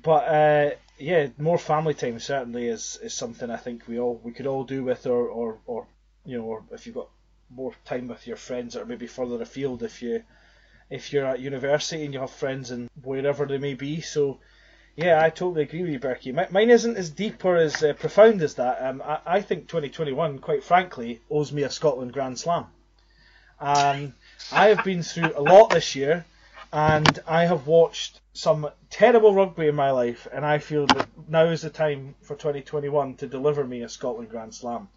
but uh, yeah, more family time certainly is, is something I think we all we could all do with, or, or, or you know, or if you've got more time with your friends that are maybe further afield, if you if you're at university and you have friends and wherever they may be. So yeah, I totally agree with you, Berkey. Mi- Mine isn't as deep or as uh, profound as that. Um, I, I think 2021, quite frankly, owes me a Scotland Grand Slam. Um, I have been through a lot this year, and I have watched some terrible rugby in my life, and I feel that now is the time for 2021 to deliver me a Scotland Grand Slam.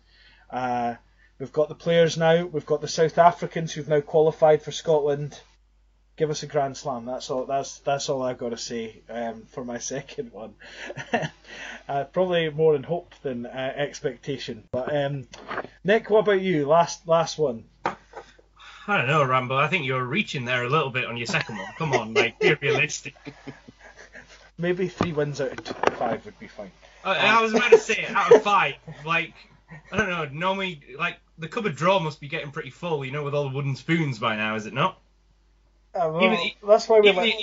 Uh, we've got the players now. We've got the South Africans who've now qualified for Scotland. Give us a Grand Slam. That's all. That's that's all I've got to say um, for my (laughs) second one. (laughs) uh, probably more in hope than uh, expectation. But um, Nick, what about you? Last last one. I don't know, Rambo. I think you're reaching there a little bit on your second one. Come on, like be realistic. (laughs) Maybe three wins out of five would be fine. I, I was about to say out of five, like I don't know. Normally, like the cupboard drawer must be getting pretty full, you know, with all the wooden spoons by now, is it not? Uh, well, Even- that's why we Even let.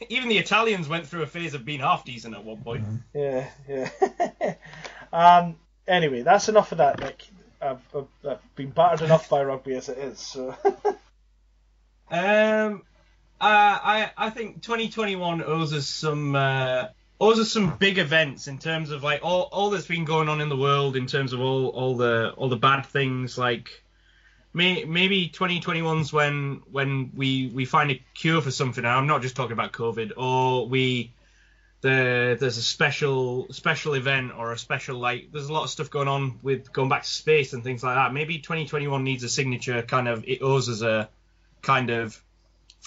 the, even the Italians went through a phase of being half decent at one point. Yeah, yeah. (laughs) um. Anyway, that's enough of that, Nick. I've, I've, I've been battered enough by rugby as it is. So. (laughs) Um, uh, I I think 2021 owes us some uh, owes are some big events in terms of like all, all that's been going on in the world in terms of all, all the all the bad things like may, maybe 2021's when when we we find a cure for something. I'm not just talking about COVID or we the there's a special special event or a special like there's a lot of stuff going on with going back to space and things like that. Maybe 2021 needs a signature kind of it owes us a kind of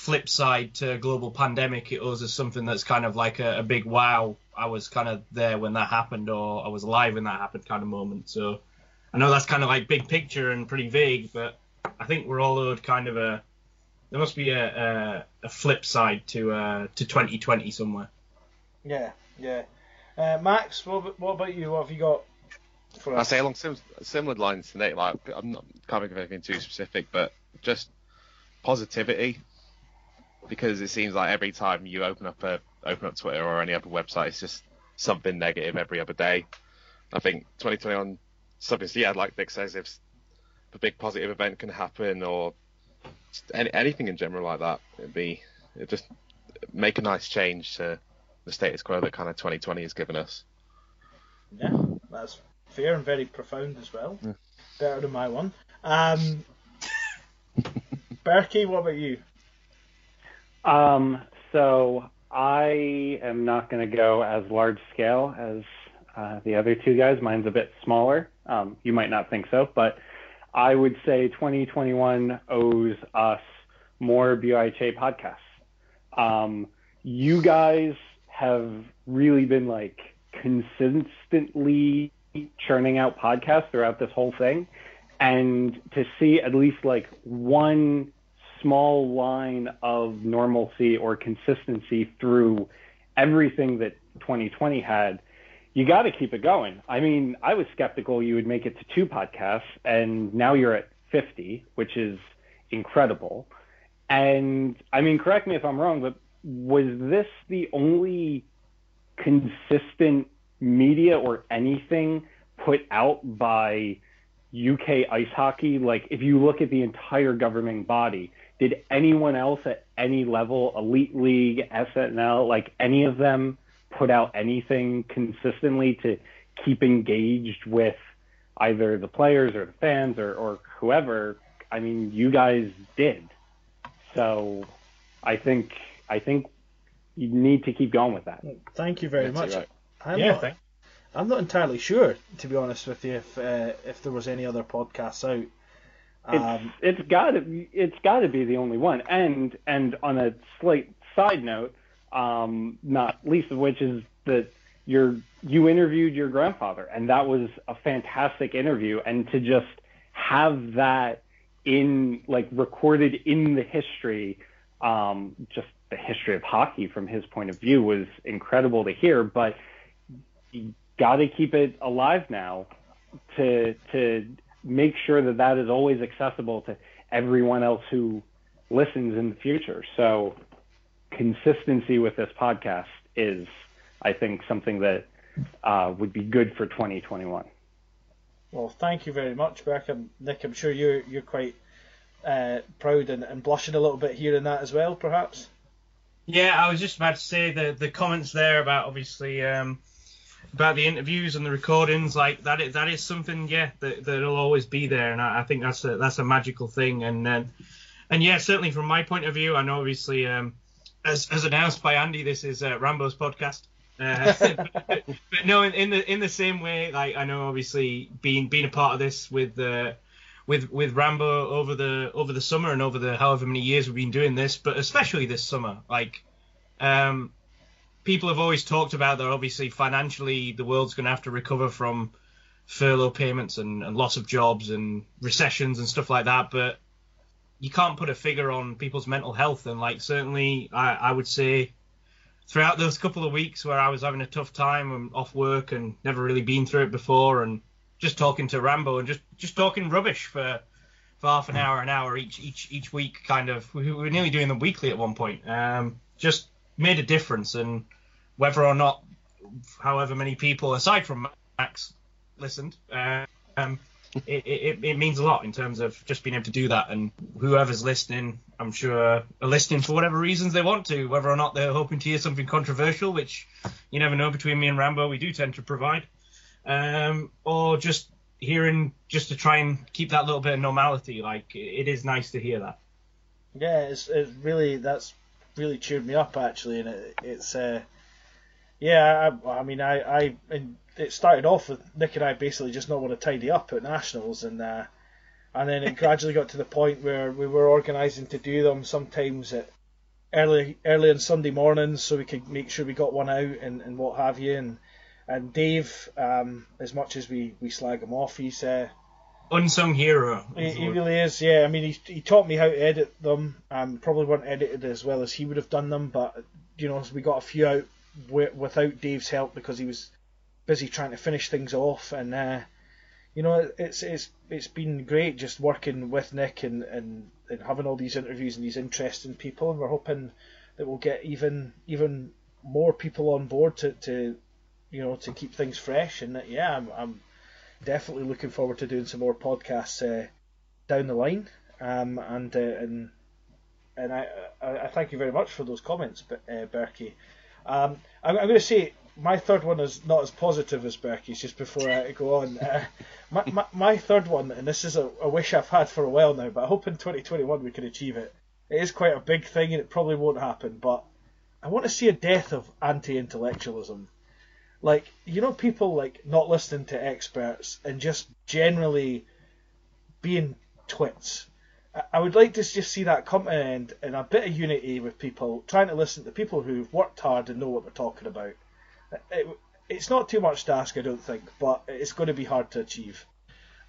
flip side to global pandemic. It owes us something that's kind of like a, a big wow. I was kind of there when that happened, or I was alive when that happened kind of moment. So I know that's kind of like big picture and pretty vague, but I think we're all owed kind of a there must be a a, a flip side to uh, to 2020 somewhere. yeah, yeah. Uh, Max, what, about- what about you? What have you got for I say along sim- similar lines to nate Like I'm not can't think of anything too specific, but just positivity. Because it seems like every time you open up a open up Twitter or any other website, it's just something negative every other day. I think 2021 something. Yeah, like Nick says, if a big positive event can happen, or any, anything in general like that. It'd be it just make a nice change to the status quo that kind of 2020 has given us. Yeah, that's fair and very profound as well. Yeah. Better than my one. Um, (laughs) Berkey, what about you? Um, so I am not going to go as large scale as uh, the other two guys. Mine's a bit smaller. Um, you might not think so, but I would say 2021 owes us more BUIHA podcasts. Um, you guys have really been like consistently churning out podcasts throughout this whole thing. And to see at least like one small line of normalcy or consistency through everything that 2020 had, you got to keep it going. I mean, I was skeptical you would make it to two podcasts, and now you're at 50, which is incredible. And I mean, correct me if I'm wrong, but was this the only consistent media or anything put out by UK ice hockey? Like, if you look at the entire governing body, did anyone else at any level, Elite League, SNL, like any of them put out anything consistently to keep engaged with either the players or the fans or, or whoever? I mean, you guys did. So I think I think you need to keep going with that. Thank you very That's much. right. I'm yeah, not, thank- I'm not entirely sure, to be honest with you, if uh, if there was any other podcasts out. Um, it's it's got to it's got to be the only one. And and on a slight side note, um, not least of which is that your you interviewed your grandfather, and that was a fantastic interview. And to just have that in like recorded in the history, um, just the history of hockey from his point of view was incredible to hear. But you got to keep it alive now to to make sure that that is always accessible to everyone else who listens in the future. So consistency with this podcast is, I think, something that uh, would be good for 2021. well, thank you very much, Berk. And Nick, I'm sure you're you're quite uh, proud and, and blushing a little bit hearing that as well, perhaps. Yeah, I was just about to say the the comments there about obviously um, about the interviews and the recordings, like that is that is something, yeah, that that'll always be there, and I, I think that's a that's a magical thing, and then and yeah, certainly from my point of view, I know obviously um, as as announced by Andy, this is uh, Rambo's podcast. Uh, (laughs) but, but no, in, in the in the same way, like I know obviously being being a part of this with uh, with with Rambo over the over the summer and over the however many years we've been doing this, but especially this summer, like um, people have always talked about that. Obviously, financially, the world's going to have to recover from furlough payments and, and loss of jobs and recessions and stuff like that, but you can't put a figure on people's mental health. And like certainly, I, I would say throughout those couple of weeks where I was having a tough time and off work and never really been through it before, and just talking to Rambo and just just talking rubbish for for half an hour, an hour each each each week, kind of. We were nearly doing them weekly at one point. Um, just made a difference, and whether or not, however many people aside from Max listened, uh, um, it, it, it means a lot in terms of just being able to do that. And whoever's listening, I'm sure, are listening for whatever reasons they want to, whether or not they're hoping to hear something controversial, which you never know between me and Rambo, we do tend to provide, um, or just hearing just to try and keep that little bit of normality. Like, it is nice to hear that. Yeah, it's it really that's really cheered me up actually, and it, it's uh, yeah, I, I mean, I, I it started off with Nick and I basically just not want to tidy up at nationals, and uh, and then it (laughs) gradually got to the point where we were organising to do them sometimes at early early on Sunday mornings, so we could make sure we got one out and, and what have you, and and Dave, um, as much as we, we slag him off, he's uh, Unsung hero. he, he really is, yeah. I mean, he, he taught me how to edit them. Um, probably weren't edited as well as he would have done them, but you know, we got a few out wi- without Dave's help because he was busy trying to finish things off. And uh, you know, it's it's it's been great just working with Nick and, and, and having all these interviews and these interesting people. And we're hoping that we'll get even even more people on board to, to you know to keep things fresh. And yeah, I'm, I'm definitely looking forward to doing some more podcasts uh, down the line. Um, and uh, and and I, I, I thank you very much for those comments, uh, Berkey. Um, I'm, I'm going to say my third one is not as positive as Berkey's. Just before I go on, uh, my, my my third one, and this is a, a wish I've had for a while now, but I hope in 2021 we can achieve it. It is quite a big thing, and it probably won't happen, but I want to see a death of anti-intellectualism. Like you know, people like not listening to experts and just generally being twits. I- would like to just see that come to an end and a bit of unity with people trying to listen to people who've worked hard and know what they're talking about. It, it's not too much to ask, I don't think, but it's going to be hard to achieve.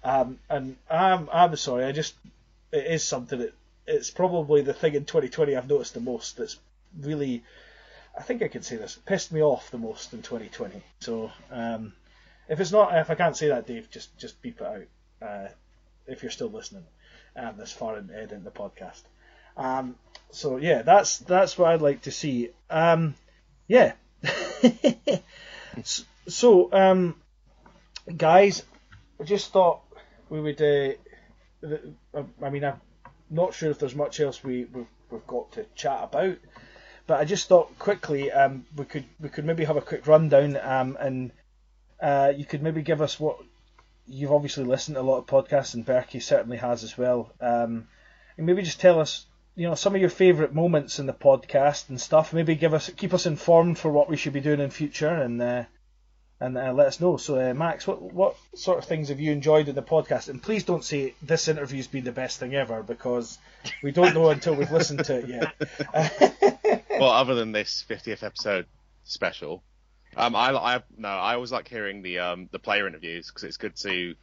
Um, and I'm I'm sorry, I just it is something that it's probably the thing in 2020 I've noticed the most that's really I think I can say this pissed me off the most in 2020. So um, if it's not if I can't say that, Dave, just just beep it out uh, if you're still listening um, this far in, in the podcast. Um, so yeah, that's that's what I'd like to see. Um, yeah. (laughs) S- so um, guys, I just thought we would. Uh, I mean, I'm not sure if there's much else we we've, we've got to chat about, but I just thought quickly um, we could we could maybe have a quick rundown um, and uh, you could maybe give us what you've obviously listened to a lot of podcasts and Berkey certainly has as well. Um, and maybe just tell us, you know, some of your favourite moments in the podcast and stuff. Maybe give us, keep us informed for what we should be doing in future, and uh, and uh, let us know. So, uh, Max, what what sort of things have you enjoyed in the podcast? And please don't say this interview's been the best thing ever because we don't know until we've listened to it yet. (laughs) well, other than this 50th episode special, um, I, I no, I always like hearing the um the player interviews because it's good to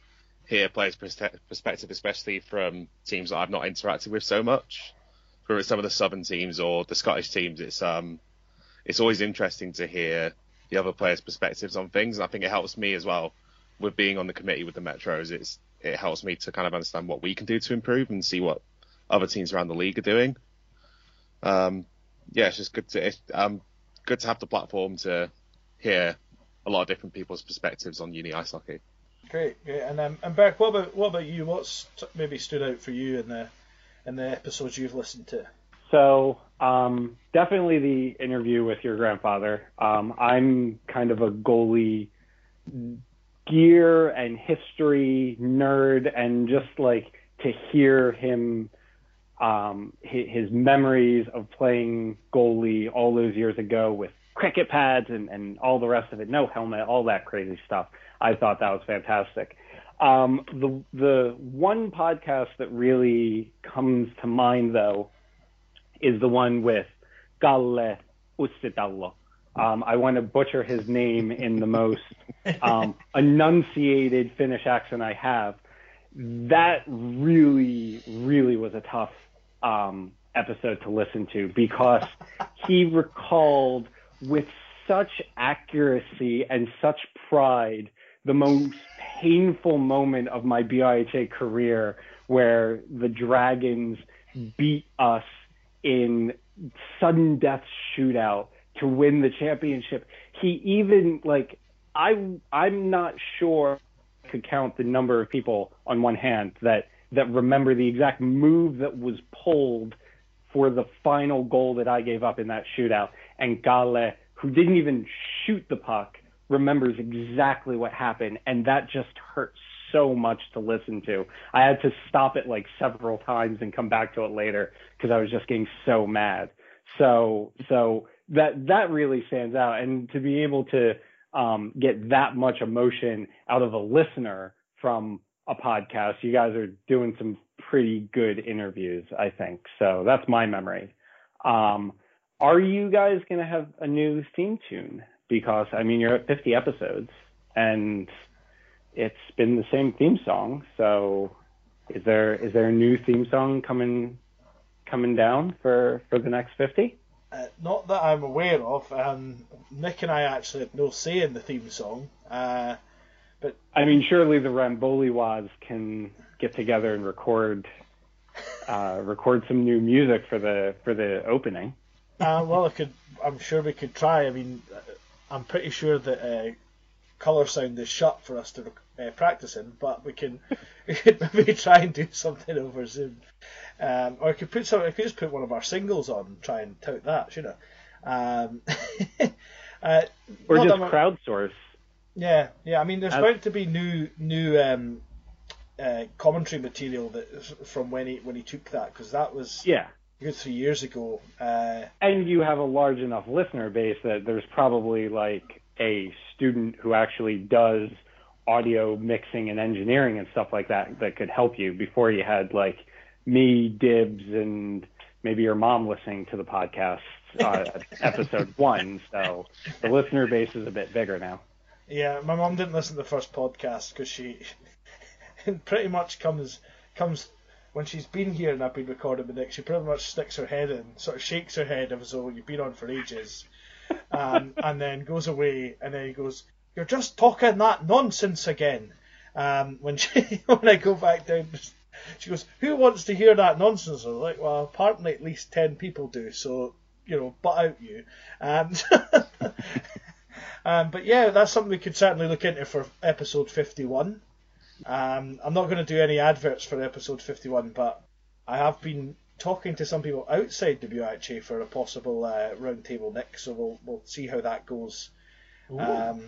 hear players' perspective, especially from teams that I've not interacted with so much. For some of the southern teams or the Scottish teams, it's um it's always interesting to hear the other players' perspectives on things, and I think it helps me as well with being on the committee with the Metros. It's it helps me to kind of understand what we can do to improve and see what other teams around the league are doing. Um, yeah, it's just good to it's, um good to have the platform to hear a lot of different people's perspectives on uni ice hockey. great, great. And um, and Berk, what about what about you? What's t- maybe stood out for you in the in the episodes you've listened to? So um, definitely the interview with your grandfather. Um, I'm kind of a goalie gear and history nerd, and just like to hear him, um, his, memories of playing goalie all those years ago with cricket pads and, and all the rest of it, no helmet, all that crazy stuff. I thought that was fantastic. Um, the the one podcast that really comes to mind though is the one with Galle Ustitallo. Um, I want to butcher his name in the most um, (laughs) enunciated Finnish accent I have. That really, really was a tough um, episode to listen to because he recalled with such accuracy and such pride the most painful moment of my BUIHA career where the Dragons beat us in sudden death shootout to win the championship. He even like I I'm not sure I could count the number of people on one hand that that remember the exact move that was pulled for the final goal that I gave up in that shootout. And Gale, who didn't even shoot the puck, remembers exactly what happened, and that just hurt so much to listen to. I had to stop it like several times and come back to it later because I was just getting so mad. So so that that really stands out, and to be able to um, get that much emotion out of a listener from a podcast, you guys are doing some pretty good interviews, I think. So that's my memory. Um, are you guys going to have a new theme tune? Because I mean, you're at 50 episodes, and it's been the same theme song. So, is there is there a new theme song coming coming down for for the next 50? Uh, not that I'm aware of. Um, Nick and I actually have no say in the theme song. Uh, but I mean, surely the Ramboliwas can get together and record uh, record some new music for the for the opening. uh, well, I could. I'm sure we could try. I mean, I'm pretty sure that uh, colour sound is shut for us to uh, practice in, but we can, (laughs) we could maybe try and do something over Zoom. Um, or we could put some, We could just put one of our singles on and try and tout that, shouldn't I? Um, (laughs) uh, Or just that crowdsource. yeah, yeah. I mean, there's As- bound to be new new um, uh, commentary material that from when he when he took that because that was Yeah. a good three years ago. Uh, And you have a large enough listener base that there's probably like a student who actually does audio mixing and engineering and stuff like that that could help you before you had like me, Dibs, and maybe your mom listening to the podcast uh, (laughs) episode one. So the listener base is a bit bigger now. yeah, my mom didn't listen to the first podcast because she (laughs) pretty much comes comes when she's been here and I've been recording with Nick. She pretty much sticks her head in, sort of shakes her head as though you've been on for ages, um, and then goes away. And then he goes, "You're just talking that nonsense again." Um, when she (laughs) when I go back down, she goes, "Who wants to hear that nonsense?" I'm like, "Well, apparently at least ten people do." So you know, butt out you. Um, (laughs) um, but yeah, that's something we could certainly look into for episode fifty-one. Um, I'm not going to do any adverts for episode 51, but I have been talking to some people outside WHA for a possible uh, roundtable next, so we'll we'll see how that goes. Um,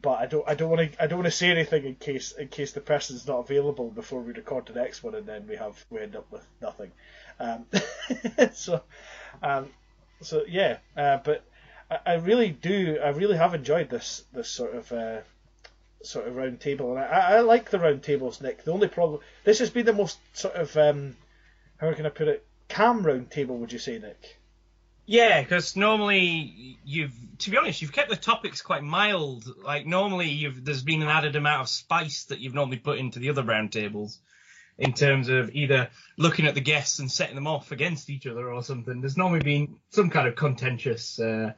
but I don't I don't want to I don't want to say anything in case in case the person's not available before we record the next one, and then we have we end up with nothing. Um, (laughs) so um, so yeah, uh, but I, I really do I really have enjoyed this this sort of. Uh, sort of round table, and I, I like the round tables, Nick. The only problem, this has been the most sort of, um, how can I put it, calm round table, would you say, Nick? Yeah, because normally you've, to be honest, you've kept the topics quite mild. Like normally, you've there's been an added amount of spice that you've normally put into the other roundtables, in terms of either looking at the guests and setting them off against each other or something. There's normally been some kind of contentious, uh,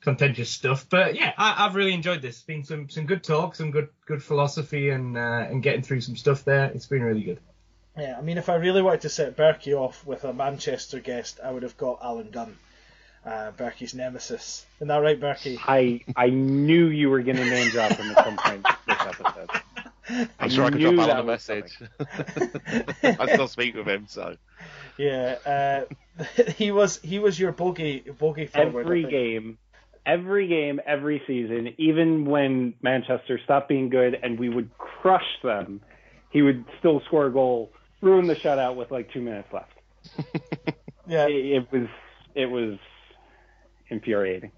contentious stuff. But yeah, I, I've really enjoyed this. It's been some some good talk, some good good philosophy, and uh, and getting through some stuff there. It's been really good. Yeah, I mean, if I really wanted to set Berkey off with a Manchester guest, I would have got Alan Gunn, uh, Berkey's nemesis. Isn't that right, Berkey? I I knew you were going to name drop him at some point this episode. (laughs) I'm sure I could knew drop that Alan a message. (laughs) I still speak with him, so Yeah, uh, (laughs) he was he was your bogey bogey forward. Every game, every game, every season, even when Manchester stopped being good and we would crush them, he would still score a goal, ruin the shutout with like two minutes left. (laughs) Yeah, It, it was it was infuriating.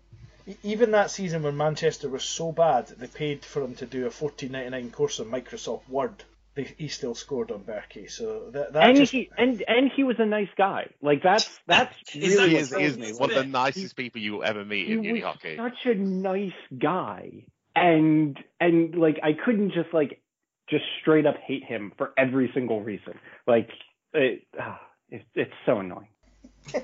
Even that season when Manchester was so bad, they paid for him to do a 14.99 course of Microsoft Word. They, he still scored on Berkey, so that, that And just he and and he was a nice guy. Like that's that's (laughs) Is really that- he what is, kills he is me. one of the nicest people you will ever meet he in uni was hockey. such a nice guy and and like i couldn't just like just straight up hate him for every single reason like it, ah, it it's so annoying (laughs)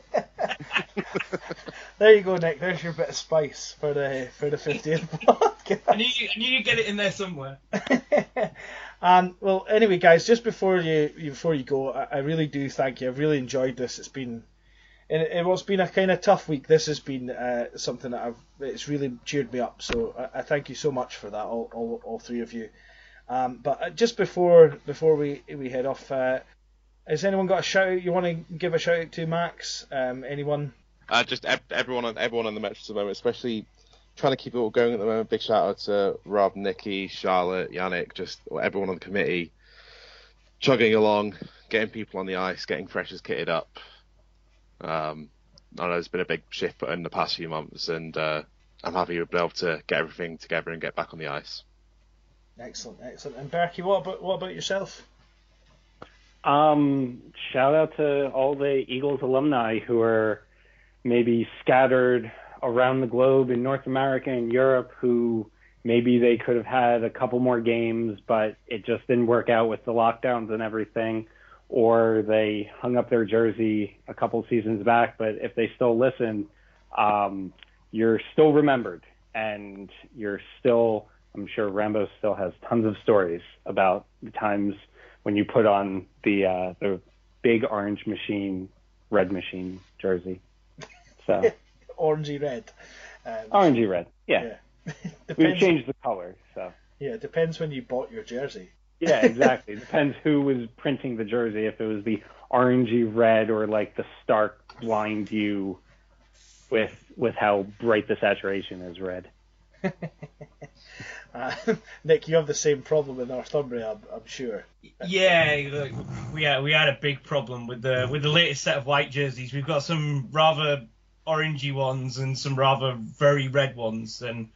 There you go, Nick. There's your bit of spice for the for the 50th (laughs) podcast. I knew you, I knew you'd get it in there somewhere. (laughs) um, well, anyway, guys, just before you before you go, I, I really do thank you. I've really enjoyed this. It's been it, it was been a kind of tough week. This has been uh, something that I've it's really cheered me up. So I, I thank you so much for that, all all, all three of you. Um, but uh, just before before we we head off, uh, has anyone got a shout out you want to give a shout out to Max? Um, anyone? Uh, just ev- everyone on everyone on the Metros at the moment, especially trying to keep it all going at the moment. Big shout out to Rob, Nikki, Charlotte, Yannick, just everyone on the committee, chugging along, getting people on the ice, getting freshers kitted up. Um, I know there's been a big shift in the past few months, and uh, I'm happy we've been able to get everything together and get back on the ice. Excellent, excellent. And Berkey, what about what about yourself? um shout out to all the eagles alumni who are maybe scattered around the globe in north america and europe who maybe they could have had a couple more games but it just didn't work out with the lockdowns and everything or they hung up their jersey a couple seasons back but if they still listen um you're still remembered and you're still i'm sure rambo still has tons of stories about the times when you put on the uh, the big orange machine, red machine jersey. So (laughs) Orangey red. Um, orangey red, yeah. yeah. (laughs) We changed the color, so. Yeah, it depends when you bought your jersey. Yeah, (laughs) exactly. Depends who was printing the jersey. If it was the orangey red or like the stark blind you, with with how bright the saturation is red. Uh, (laughs) Nick, you have the same problem in Northumbria, I'm, I'm sure. Yeah, we had we had a big problem with the with the latest set of white jerseys. We've got some rather orangey ones and some rather very red ones, and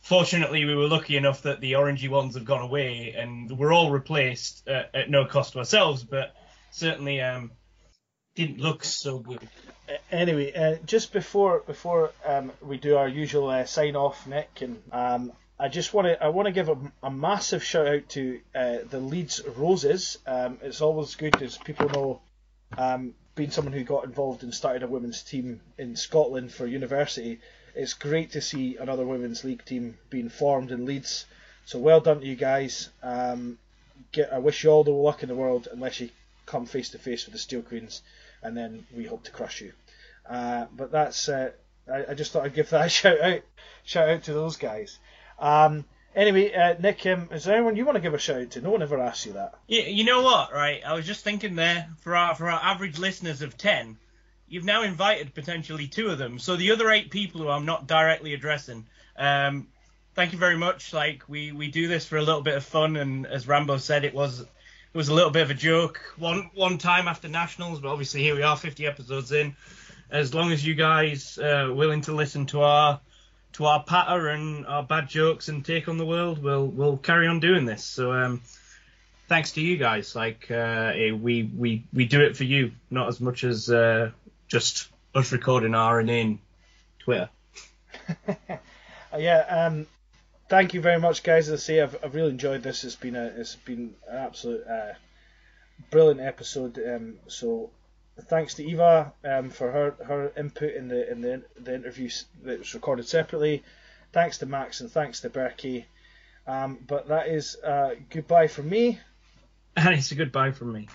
fortunately we were lucky enough that the orangey ones have gone away and were all replaced uh, at no cost to ourselves, but certainly um, didn't look so good. Anyway, uh, just before before um, we do our usual uh, sign off, Nick, and um, I just want to I want to give a, a massive shout out to uh, the Leeds Roses. Um, it's always good, as people know, um, being someone who got involved and started a women's team in Scotland for university. It's great to see another women's league team being formed in Leeds. So well done to you guys. Um, get, I wish you all the luck in the world, unless you come face to face with the Steel Queens, and then we hope to crush you. Uh, but that's uh, I, I just thought I'd give that (laughs) a shout out shout out to those guys. Um, anyway, uh, Nick, um, is there anyone you want to give a shout out to? No one ever asked you that. Yeah, you know what, right? I was just thinking there for our for our average listeners of ten, you've now invited potentially two of them. So the other eight people who I'm not directly addressing, um, thank you very much. Like we we do this for a little bit of fun, and as Rambo said, it was it was a little bit of a joke one one time after nationals, but obviously here we are, 50 episodes in. As long as you guys uh, willing to listen to our to our patter and our bad jokes and take on the world, we'll we'll carry on doing this. So um, thanks to you guys. Like uh, eh, we we we do it for you, not as much as uh, just us recording our in Twitter. (laughs) Yeah, um, thank you very much, guys. As I say, I've, I've really enjoyed this. It's been a it's been an absolute uh, brilliant episode. Um, so thanks to Eva um, for her, her input in the in the the interview that was recorded separately. Thanks to Max and thanks to Berkey. Um, but that is uh, goodbye from me. And (laughs) it's a goodbye from me.